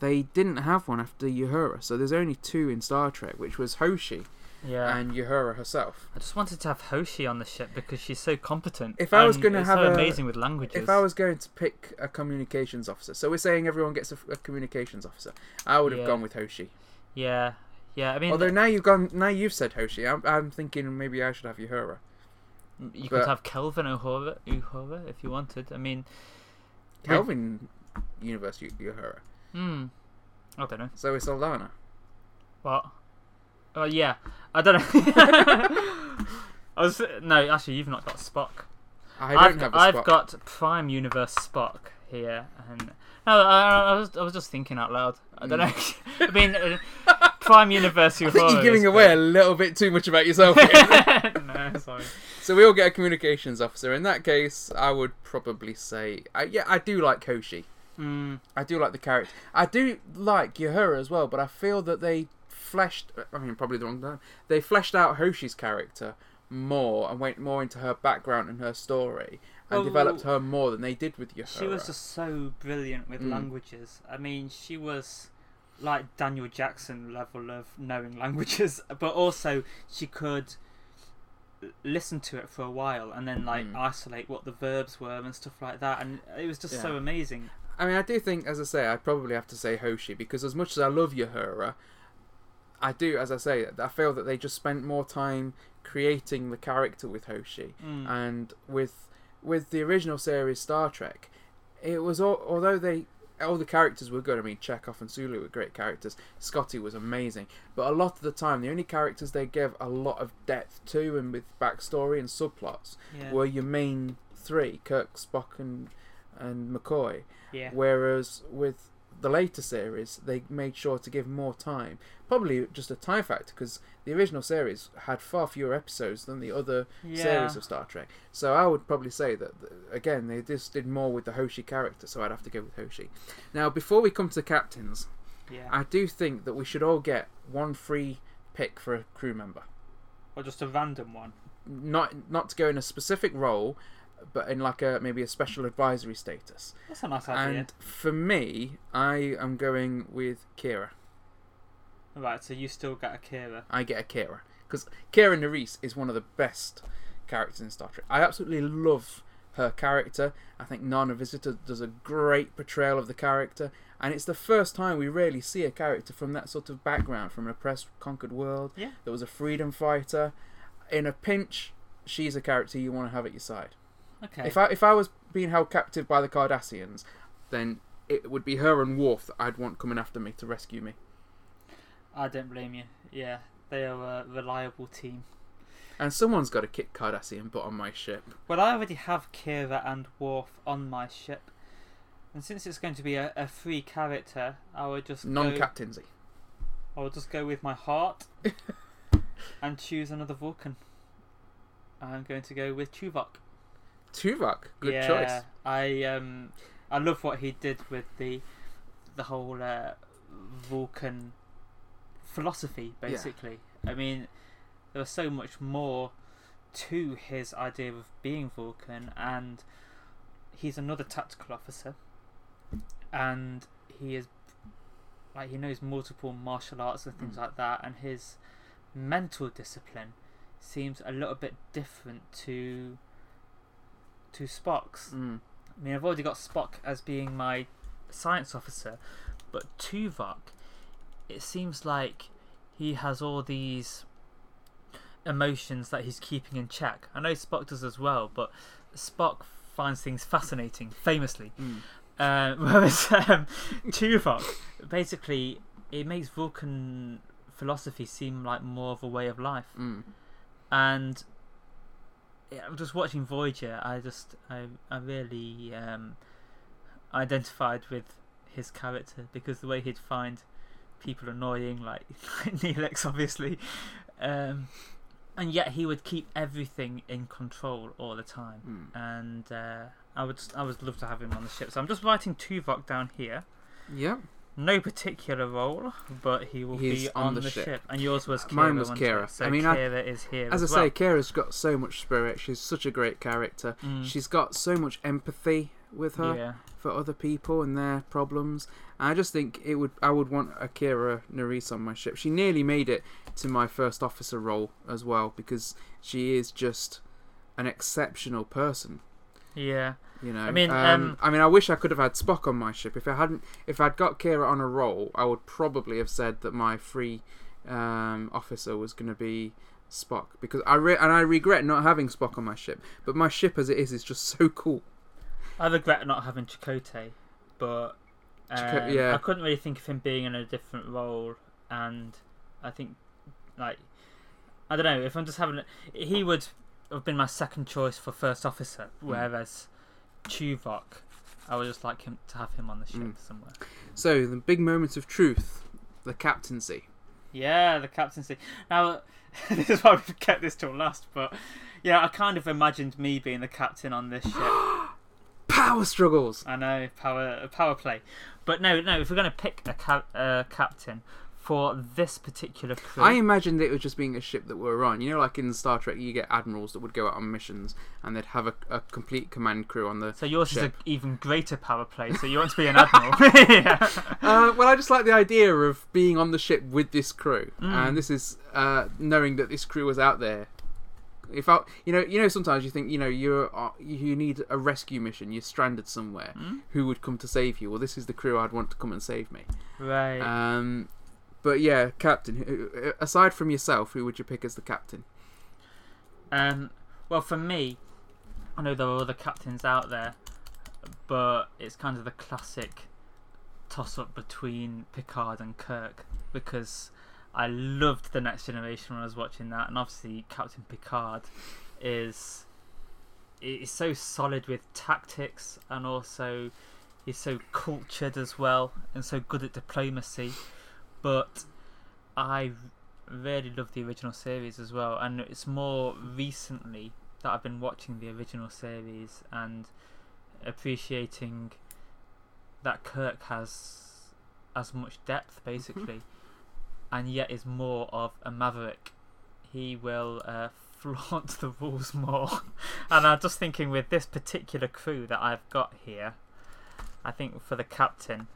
S2: they didn't have one after Uhura. So there's only two in Star Trek, which was Hoshi
S3: Yeah.
S2: and Uhura herself.
S3: I just wanted to have Hoshi on the ship because she's so competent.
S2: If I was gonna have
S3: so
S2: a-
S3: amazing with languages.
S2: If I was going to pick a communications officer, so we're saying everyone gets a, a communications officer, I would have
S3: Yeah.
S2: gone with Hoshi.
S3: yeah, yeah. I mean,
S2: Although now you've gone, now you've said Hoshi, I'm, I'm thinking maybe I should have Uhura.
S3: you
S2: but-
S3: could have Kelvin Uhura, Uhura if you wanted. I mean,
S2: Kelvin Universe Uhura.
S3: hmm. I don't know.
S2: So is Saldana.
S3: What? Oh yeah, I don't know. I was no, actually, you've not got Spock.
S2: I don't
S3: I've,
S2: have a
S3: I've got Prime Universe Spock here, and no, I, I was I was just thinking out loud. I don't know. I mean, uh, Prime Universe.
S2: Hmm. I think you're giving away a little bit too much about yourself.
S3: no, sorry.
S2: so we all get a communications officer. In that case, I would probably say, I, yeah, I do like Hoshi.
S3: Mm,
S2: I do like the character. I do like Uhura as well, but I feel that they fleshed. I mean, probably the wrong time. They fleshed out Hoshi's character more and went more into her background and her story, and developed her more than they did with Uhura.
S3: she was just so brilliant with
S2: Mm.
S3: languages. I mean, she was like Daniel Jackson level of knowing languages, but also she could listen to it for a while and then like
S2: Mm.
S3: isolate what the verbs were and stuff like that and it was just so amazing
S2: I mean, I do think, as I say, I'd probably have to say Hoshi because as much as I love Uhura, I do, as I say, I feel that they just spent more time creating the character with Hoshi.
S3: Mm.
S2: and with with the original series Star Trek, it was all, although they all the characters were good. I mean, Chekhov and Sulu were great characters. Scotty was amazing, but a lot of the time, the only characters they gave a lot of depth to and with backstory and subplots
S3: yeah.
S2: were your main three: Kirk, Spock, and and McCoy.
S3: yeah
S2: Whereas with the later series, they made sure to give more time. Probably just a time factor because the original series had far fewer episodes than the other
S3: yeah
S2: series of Star Trek. So I would probably say that again they just did more with the Hoshi character. So I'd have to go with Hoshi. Now before we come to the captains,
S3: yeah
S2: I do think that we should all get one free pick for a crew member.
S3: or just a random one
S2: Not not to go in a specific role, but in like a maybe a special advisory status.
S3: that's a nice idea
S2: And for me, I am going with Kira.
S3: right so you still got Kira.
S2: I get a Kira because Kira Nerys is one of the best characters in Star Trek. I absolutely love her character. I think Nana Visitor does a great portrayal of the character, and it's the first time we really see a character from that sort of background, from an oppressed, conquered world.
S3: Yeah.
S2: that was a freedom fighter. In a pinch, she's a character you want to have at your side.
S3: Okay
S2: If I if I was being held captive by the Cardassians, then it would be her and Worf that I'd want coming after me to rescue me.
S3: I don't blame you yeah they are a reliable team
S2: And someone's got to kick Cardassian butt on my ship.
S3: Well, I already have Kira and Worf on my ship, and since it's going to be a, a free character, I would just
S2: Non-captainsy.
S3: I will just go with my heart and choose another Vulcan. I'm going to go with Tuvok.
S2: Tuvok, good
S3: yeah,
S2: choice.
S3: I um, I love what he did with the the whole uh, Vulcan philosophy.
S2: Yeah.
S3: Basically, I mean, there was so much more to his idea of being Vulcan, and he's another tactical officer, and he is like he knows multiple martial arts and things
S2: Mm.
S3: like that, and his mental discipline seems a little bit different to to Spock's.
S2: Mm.
S3: I mean, I've already got Spock as being my science officer, but Tuvok, it seems like he has all these emotions that he's keeping in check. I know Spock does as well, but Spock finds things fascinating, famously.
S2: Mm.
S3: Uh, whereas um, Tuvok, basically, it makes Vulcan philosophy seem like more of a way of life
S2: Mm.
S3: and I'm just watching Voyager. I just I I really um, identified with his character because the way he'd find people annoying, like, like Neelix, obviously, um, and yet he would keep everything in control all the time.
S2: Mm.
S3: And uh, I would I would love to have him on the ship. So I'm just writing Tuvok down here.
S2: Yep.
S3: No particular role, but he will
S2: He's
S3: be
S2: on
S3: on,
S2: the
S3: the,
S2: ship.
S3: ship. And yours was Kira.
S2: Mine was? Kira.
S3: So
S2: I mean, I-
S3: is here
S2: As I
S3: as,
S2: say,
S3: well.
S2: Kara's got so much spirit. She's such a great character.
S3: Mm.
S2: She's got so much empathy with her
S3: Yeah.
S2: for other people and their problems. And I just think it would. I would want a Akira Nerys on my ship. She nearly made it to my first officer role as well because she is just an exceptional person.
S3: Yeah.
S2: You know,
S3: I mean,
S2: um,
S3: um,
S2: I mean, I wish I could have had Spock on my ship. If I hadn't, if I'd got Kira on a roll, I would probably have said that my free um, officer was going to be Spock because I re- and I regret not having Spock on my ship. But my ship as it is is just so cool.
S3: I regret not having Chakotay, but um,
S2: Chakotay- yeah.
S3: I couldn't really think of him being in a different role, and I think, like, I don't know if I'm just having, a- he would have been my second choice for first officer,
S2: Hmm.
S3: whereas Tuvok, I would just like him to have him on the ship
S2: Mm.
S3: somewhere.
S2: So the big moment of truth, the captaincy.
S3: Yeah, the captaincy. Now, this is why we've kept this till last, but yeah, I kind of imagined me being the captain on this ship.
S2: Power struggles.
S3: I know power power play, but no, no. If we're going to pick a ca- uh, captain for this particular crew,
S2: I imagined it was just being a ship that we're on. You know, like in Star Trek, you get admirals that would go out on missions and they'd have a, a complete command crew on the.
S3: so yours is an even greater power play. So you want to be an admiral? yeah.
S2: Uh, well, I just like the idea of being on the ship with this crew,
S3: Mm.
S2: and this is uh, knowing that this crew was out there. If I, you know, you know, sometimes you think, you know, you're uh, you need a rescue mission, you're stranded somewhere.
S3: Mm?
S2: Who would come to save you? Well, this is the crew I'd want to come and save me.
S3: Right.
S2: Um, but yeah, captain. Aside from yourself, who would you pick as the captain?
S3: Um, well, for me, I know there are other captains out there, but it's kind of the classic toss up between Picard and Kirk because I loved the Next Generation when I was watching that, and obviously Captain Picard is is so solid with tactics and also he's so cultured as well and so good at diplomacy. But I really love the original series as well, and it's more recently that I've been watching the original series and appreciating that Kirk has as much depth basically, and yet is more of a maverick. He will uh, flaunt the rules more, and I'm just thinking with this particular crew that I've got here, I think for the captain.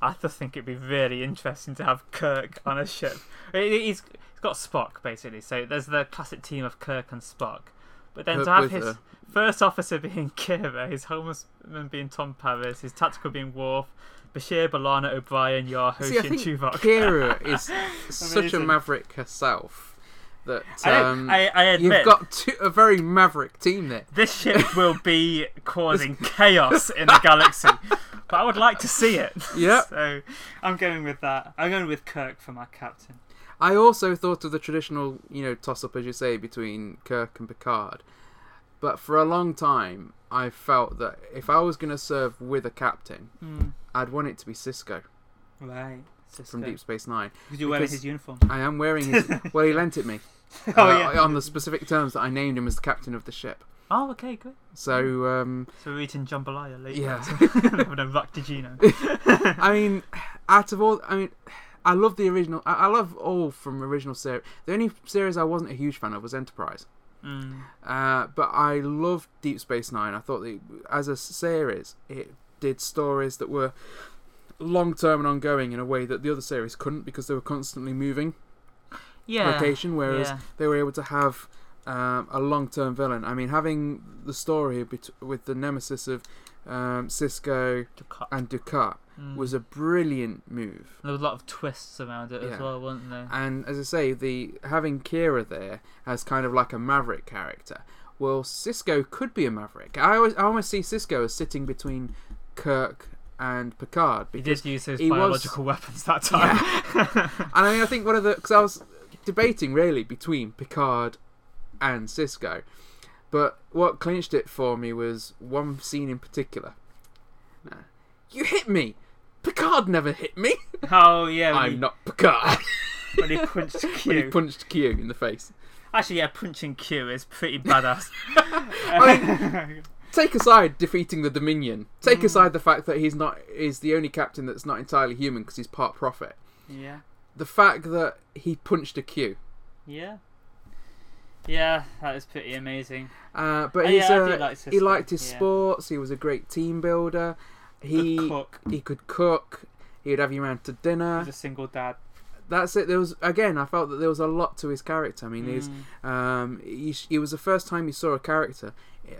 S3: I just think it'd be really interesting to have Kirk on a ship. He- He's, he's got Spock basically, so there's the classic team of Kirk and Spock. But then
S2: Kirk
S3: to have his
S2: a-
S3: first officer being Kira, his helmsman being Tom Paris, his tactical being Worf, Bashir, B'Elanna, O'Brien, Yar,
S2: See, I
S3: and
S2: think
S3: Tuvok.
S2: Kira is such a maverick herself that
S3: I, know,
S2: um,
S3: I, I
S2: you've got two, a very maverick team there.
S3: this ship will be causing chaos in the galaxy, but I would like to see it.
S2: Yep.
S3: So I'm going with that. I'm going with Kirk for my captain.
S2: I also thought of the traditional, you know, toss up, as you say, between Kirk and Picard. But for a long time, I felt that if I was going to serve with a captain,
S3: Hmm.
S2: I'd want it to be Sisko.
S3: Right.
S2: Sisko.
S3: from
S2: Deep Space Nine.
S3: Because you're wearing his uniform.
S2: I am wearing his. well, he lent it me.
S3: Oh,
S2: uh,
S3: yeah.
S2: On the specific terms that I named him as the captain of the ship.
S3: Oh, okay, good.
S2: So, um,
S3: So we're eating jambalaya later.
S2: Yeah.
S3: Having a raktajino.
S2: I mean, out of all, I mean, I love the original. I, I love all from original series. The only series I wasn't a huge fan of was Enterprise.
S3: Mm.
S2: Uh, but I loved Deep Space Nine. I thought that as a series, it did stories that were long term and ongoing in a way that the other series couldn't because they were constantly moving
S3: Yeah.
S2: location. Whereas
S3: yeah.
S2: they were able to have um, a long term villain. I mean, having the story bet- with the nemesis of um,
S3: Sisko cut.
S2: and Dukat
S3: Mm.
S2: was a brilliant move.
S3: There was a lot of twists around it
S2: Yeah.
S3: as well, weren't there?
S2: And as I say, the having Kira there as kind of like a maverick character. Well, Sisko could be a maverick. I always, I almost see Sisko as sitting between Kirk and Picard
S3: He did use his
S2: he was-
S3: biological weapons that time.
S2: and I mean, I think one of the because I was debating really between Picard and Sisko, but what clinched it for me was one scene in particular. Uh, you hit me. Picard never hit me.
S3: oh yeah,
S2: I'm
S3: he,
S2: not Picard.
S3: when he punched
S2: when he
S3: Q.
S2: punched Q in the face.
S3: Actually, yeah, punching Q is pretty badass.
S2: I take aside defeating the Dominion. Take
S3: Mm.
S2: aside the fact that he's not is the only captain that's not entirely human because he's part prophet.
S3: yeah,
S2: The fact that he punched a Q.
S3: yeah, yeah. That is pretty amazing.
S2: Uh, but
S3: Oh,
S2: he's,
S3: yeah,
S2: uh,
S3: like
S2: he liked his
S3: yeah.
S2: sports. He was a great team builder. He
S3: cook.
S2: he could cook. He would have you around to dinner.
S3: He's a single dad.
S2: That's it. There was again. I felt that there was a lot to his character. I mean, he's
S3: Mm.
S2: Um, he, it was the first time you saw a character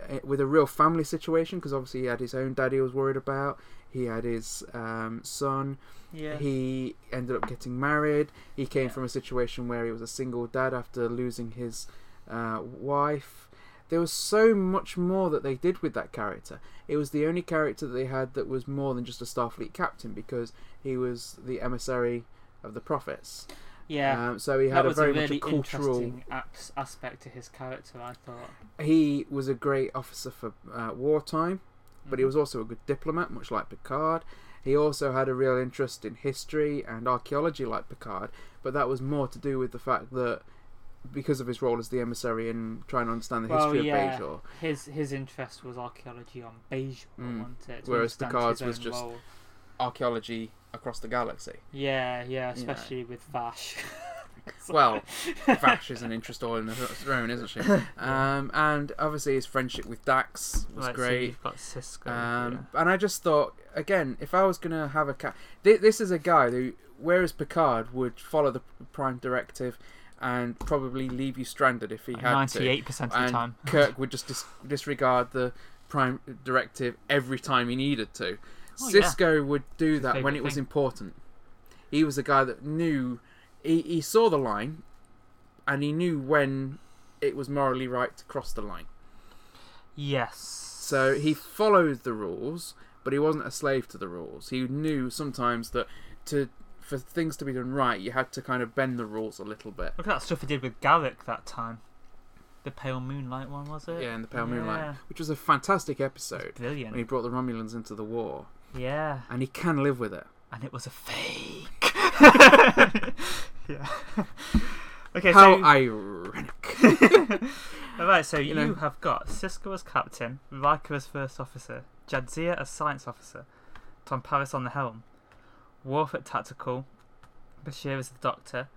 S2: eh, with a real family situation because obviously he had his own dad he was worried about. He had his um, son.
S3: Yeah.
S2: He ended up getting married. He came
S3: Yeah.
S2: from a situation where he was a single dad after losing his uh, wife. There was so much more that they did with that character. It was the only character that they had that was more than just a Starfleet captain because he was the emissary of the prophets.
S3: yeah.
S2: Um, so he had a very
S3: a really
S2: much a cultural
S3: interesting aspect to his character. I thought.
S2: he was a great officer for uh, wartime, but he
S3: Mhm.
S2: was also a good diplomat, much like Picard. He also had a real interest in history and archaeology, like Picard, but that was more to do with the fact that because of his role as the emissary and trying to understand the
S3: Well,
S2: history
S3: yeah.
S2: of Bajor.
S3: His his interest was archaeology on Bajor,
S2: Mm.
S3: it?
S2: Whereas
S3: his
S2: was just-
S3: role.
S2: Archaeology across the galaxy.
S3: Yeah, yeah, especially with Vash.
S2: Well, Vash is an interest all in her own, isn't she? Um, and obviously his friendship with Dax was
S3: Right, So
S2: great.
S3: got Sisko.
S2: Um, and I just thought, again, if I was going to have a cat, th- this is a guy who, whereas Picard would follow the Prime Directive and probably leave you stranded if he had
S3: Ninety-eight percent
S2: to,
S3: of the
S2: and
S3: time.
S2: Kirk would just dis- disregard the Prime Directive every time he needed to.
S3: Oh, yeah.
S2: Sisko would do that when it was
S3: thing.
S2: important. He was a guy that knew, he, he saw the line, and he knew when it was morally right to cross the line.
S3: Yes.
S2: So he followed the rules, but he wasn't a slave to the rules. He knew sometimes that to for things to be done right, you had to kind of bend the rules a little bit.
S3: Look at that stuff he did with Garak that time. The Pale Moonlight one, was it?
S2: Yeah, in the Pale Moonlight,
S3: Yeah.
S2: which was a fantastic episode
S3: Brilliant.
S2: when he brought the Romulans into the war,
S3: Yeah.
S2: and he can live with it.
S3: And it was a fake. yeah. okay,
S2: How
S3: so.
S2: ironic!
S3: Alright, so
S2: you
S3: you,
S2: know.
S3: have got Sisko as captain, Riker as first officer, Jadzia as science officer, Tom Paris on the helm, Worf at tactical, Bashir as the doctor,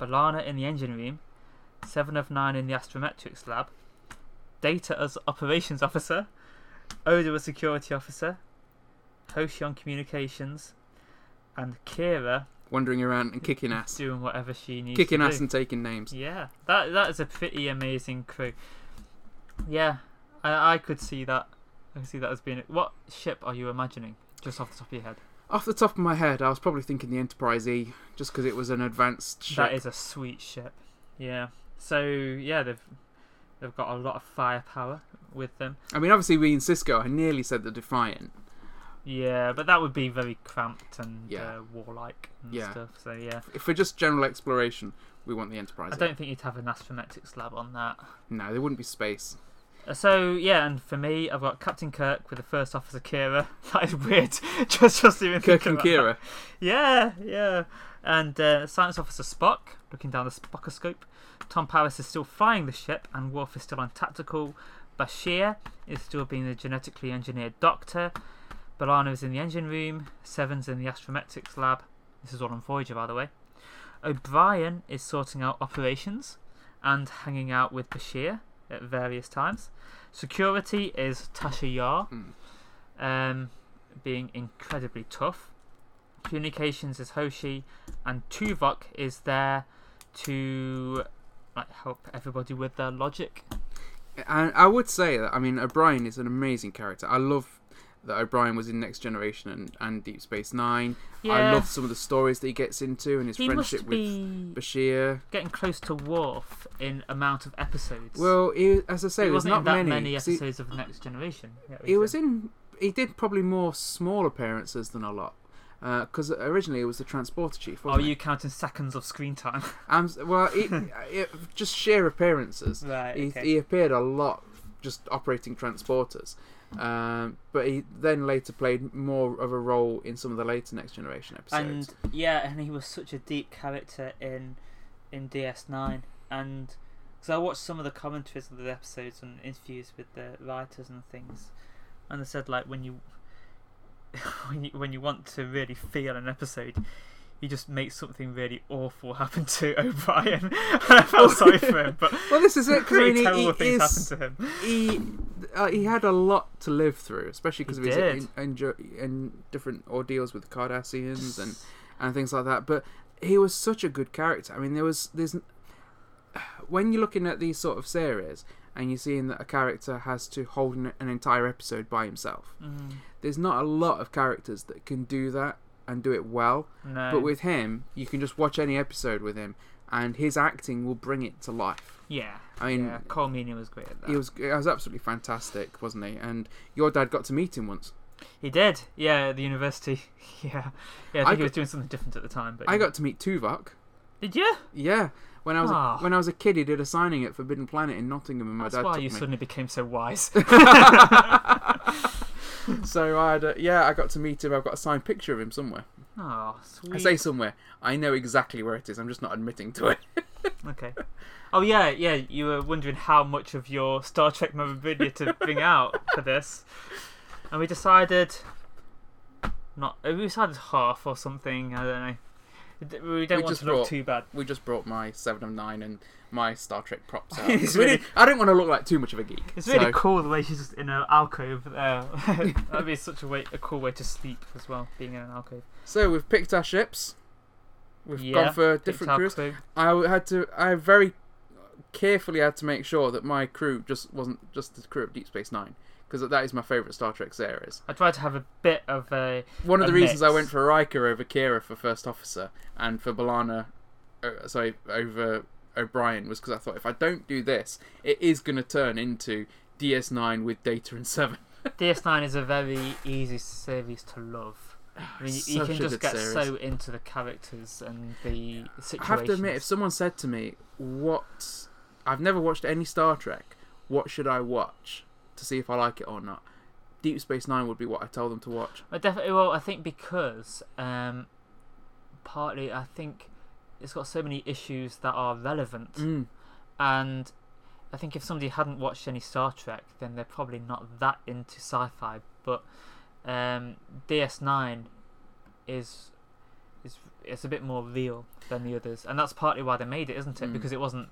S3: B'Elanna in the engine room, Seven of Nine in the astrometrics lab, Data as operations officer, Odo as security officer, Hoshi on communications, and Kira
S2: Wandering around and kicking ass,
S3: doing whatever she needs
S2: kicking ass
S3: do.
S2: and taking names.
S3: Yeah, that that is a pretty amazing crew. Yeah, I, I could see that. I could see that as being. What ship are you imagining? Just off the top of your head.
S2: Off the top of my head, I was probably thinking the Enterprise E, just because it was an advanced ship.
S3: That is a sweet ship. Yeah. So yeah, they've they've got a lot of firepower with them.
S2: I mean, obviously, we in Sisko, I nearly said the Defiant.
S3: Yeah, but that would be very cramped and
S2: Yeah.
S3: uh, warlike and
S2: Yeah.
S3: stuff. So yeah,
S2: If for just general exploration, we want the Enterprise.
S3: I don't think you'd have an astrometrics lab on that.
S2: No, there wouldn't be space.
S3: So yeah, and for me, I've got Captain Kirk with the First Officer Kira. That is weird. just just even
S2: Kirk and Kira.
S3: that. Yeah, yeah. And uh, Science Officer Spock looking down the Spockoscope. Tom Paris is still flying the ship, and Worf is still on tactical. Bashir is still being the genetically engineered doctor. B'Elanna is in the engine room. Seven's in the astrometrics lab. This is all on Voyager, by the way. O'Brien is sorting out operations and hanging out with Bashir at various times. Security is Tasha Yar,
S2: Mm.
S3: um, being incredibly tough. Communications is Hoshi, and Tuvok is there to like help everybody with their logic.
S2: And I would say that I mean O'Brien is an amazing character. I love that O'Brien was in Next Generation and, and Deep Space Nine.
S3: Yeah.
S2: I love some of the stories that he gets into and his
S3: He
S2: friendship with Bashir.
S3: getting close to Worf in amount of episodes.
S2: Well, he, as I say, there's
S3: wasn't
S2: not
S3: in that
S2: many.
S3: many
S2: 'cause he-
S3: episodes of Next Generation.
S2: He was in. He did probably more small appearances than a lot. Because originally it was the transporter chief.
S3: Are
S2: Wasn't
S3: Oh, you counting seconds of screen time?
S2: Um, well, he, it, just sheer appearances.
S3: right.
S2: He, he appeared a lot just operating transporters. Um, but he then later played more of a role in some of the later Next Generation episodes.
S3: and yeah, and he was such a deep character in in DS9, and because I watched some of the commentaries of the episodes and interviews with the writers and things, and they said like when you when you when you want to really feel an episode. You just makes something really awful happen to O'Brien, and I felt sorry for him. But
S2: well, this is it. Because I
S3: really
S2: mean, he,
S3: terrible
S2: he,
S3: things
S2: is,
S3: happened to him.
S2: he, uh, he had a lot to live through, especially because
S3: He
S2: of his in, in, in different ordeals with the Cardassians and and things like that. But he was such a good character. I mean, there was there's when you're looking at these sort of series and you're seeing that a character has to hold an, an entire episode by himself.
S3: Mm,
S2: There's not a lot of characters that can do that and do it well.
S3: no,
S2: But with him, you can just watch any episode with him, and his acting will bring it to life.
S3: yeah,
S2: I mean,
S3: yeah, Colm Meaney was great at that.
S2: he was he was absolutely fantastic, wasn't he? And your dad got to meet him once.
S3: He did, yeah, at the university. Yeah, yeah. I think
S2: I
S3: he was
S2: got-
S3: doing something different at the time. But
S2: I got to meet Tuvok.
S3: Did you?
S2: Yeah, when I was
S3: Ah.
S2: a, when I was a kid, he did a signing at Forbidden Planet in Nottingham, and my
S3: That's
S2: dad
S3: That's
S2: why
S3: you
S2: me.
S3: suddenly became so wise.
S2: so I had a, yeah, I got to meet him. I've got a signed picture of him somewhere.
S3: oh, sweet.
S2: I say somewhere. I know exactly where it is. I'm just not admitting to it.
S3: Okay. Oh yeah, yeah. You were wondering how much of your Star Trek memorabilia to bring out for this, and we decided not. uh, We decided half or something. I don't know. We don't
S2: We
S3: want
S2: just
S3: to look
S2: brought-
S3: too bad.
S2: We just brought my Seven of Nine and my Star Trek props out.
S3: Really-
S2: I didn't want to look like too much of a geek.
S3: It's really
S2: so-
S3: cool the way she's just in an alcove there. Uh, that'd be such a way, a cool way to sleep as well, being in an alcove.
S2: So we've picked our ships. We've
S3: Yeah,
S2: gone for different crews. I had to. I very carefully had to make sure that my crew just wasn't just the crew of Deep Space Nine because that is my favourite Star Trek series.
S3: I tried to have a bit of a
S2: One of
S3: A
S2: the reasons I went for Riker over Kira for First Officer and for B'Elanna, uh, sorry, over O'Brien was because I thought if I don't do this, it is going to turn into DS9 with Data and Seven.
S3: DS9 is a very easy series to love. I mean, you, can just get
S2: series.
S3: so into the characters and the
S2: I have to admit, if someone said to me, "What? I've never watched any Star Trek. What should I watch to see if I like it or not?" Deep Space Nine would be what I tell them to watch.
S3: I definitely, well, I think because um, partly I think it's got so many issues that are relevant,
S2: Mm.
S3: and I think if somebody hadn't watched any Star Trek, then they're probably not that into sci-fi. But um, DS9 is is it's a bit more real than the others, and that's partly why they made it, isn't it?
S2: Mm.
S3: Because it wasn't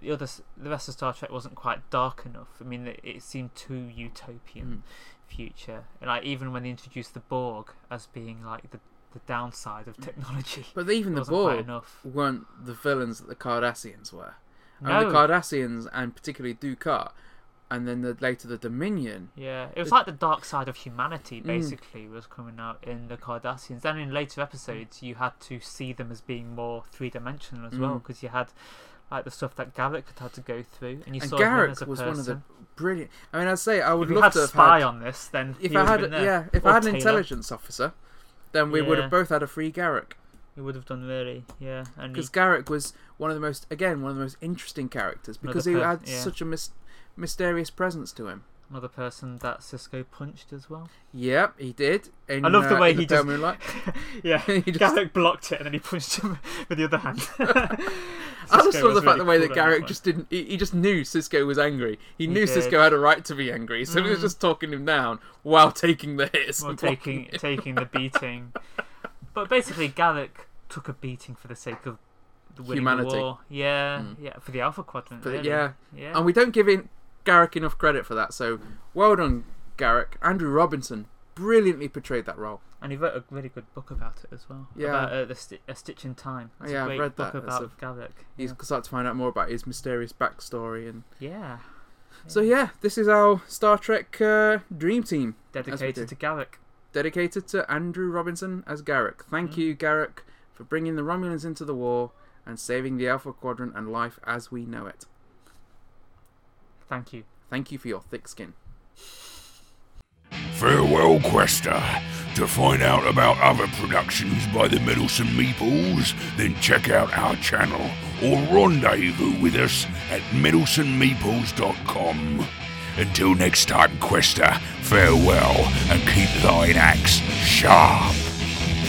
S3: the others, the rest of Star Trek wasn't quite dark enough. I mean, it, it seemed too utopian
S2: Mm.
S3: future. Like even when they introduced the Borg as being like the the downside of technology,
S2: But even the Borg weren't the villains that the Cardassians were.
S3: No,
S2: mean, the Cardassians and particularly Dukat, and then the, later the Dominion.
S3: Yeah, it was like the dark side of humanity,
S2: Mm.
S3: basically, was coming out in the Cardassians. Then in later episodes, you had to see them as being more three dimensional as well,
S2: Mm.
S3: because you had like the stuff that Garak had had to go through, and you
S2: And
S3: saw him
S2: Garak
S3: as a
S2: was
S3: person.
S2: one of the brilliant. I mean, I'd say I would
S3: if
S2: love
S3: had
S2: to have
S3: spy
S2: had.
S3: on this, then
S2: if I had, yeah, if
S3: Or
S2: I had an
S3: tailor.
S2: intelligence officer, then we would have both had a free Garak.
S3: he would have done really, yeah.
S2: Because
S3: he,
S2: Garak was one of the most again one of the most interesting characters because he had
S3: yeah.
S2: such a mis- mysterious presence to him.
S3: Another person that Sisko punched as well.
S2: Yep, he did. In,
S3: I love the
S2: uh,
S3: way he
S2: Pale
S3: just-
S2: Moonlight.
S3: yeah,
S2: He just-
S3: Garak blocked it and then he punched him with the other hand.
S2: I just love the fact
S3: really
S2: the way
S3: cool
S2: that
S3: Garak
S2: just didn't. He, he just knew Sisko was angry. He,
S3: He
S2: knew
S3: did.
S2: Sisko had a right to be angry, so he was
S3: Mm.
S2: just talking him down while taking the hits. blocking
S3: taking taking the beating. But basically, Garak took a beating for the sake of the
S2: Humanity.
S3: The war. Yeah,
S2: Mm.
S3: yeah, for the Alpha Quadrant.
S2: The-
S3: really.
S2: yeah.
S3: yeah.
S2: And we don't give in Garak enough credit for that. So well done, Garak. Andrew Robinson brilliantly portrayed that role.
S3: And he wrote a really good book about it as well.
S2: Yeah.
S3: About uh, the sti- A Stitch in Time. It's
S2: Yeah,
S3: a
S2: I've read
S3: book
S2: that.
S3: About
S2: a-
S3: Garak.
S2: He's
S3: yeah.
S2: started to find out more about his mysterious backstory, and
S3: yeah.
S2: so yeah, this is our Star Trek uh, dream team.
S3: Dedicated to Garak.
S2: dedicated to Andrew Robinson as Garak. Thank
S3: Mm.
S2: you, Garak, for bringing the Romulans into the war and saving the Alpha Quadrant and life as we know it.
S3: Thank you.
S2: Thank you for your thick skin.
S1: Farewell, Quester. To find out about other productions by the Middleton Meeples, then check out our channel or rendezvous with us at middletonmeeples.com. Until next time, Quester, farewell and keep thine axe sharp.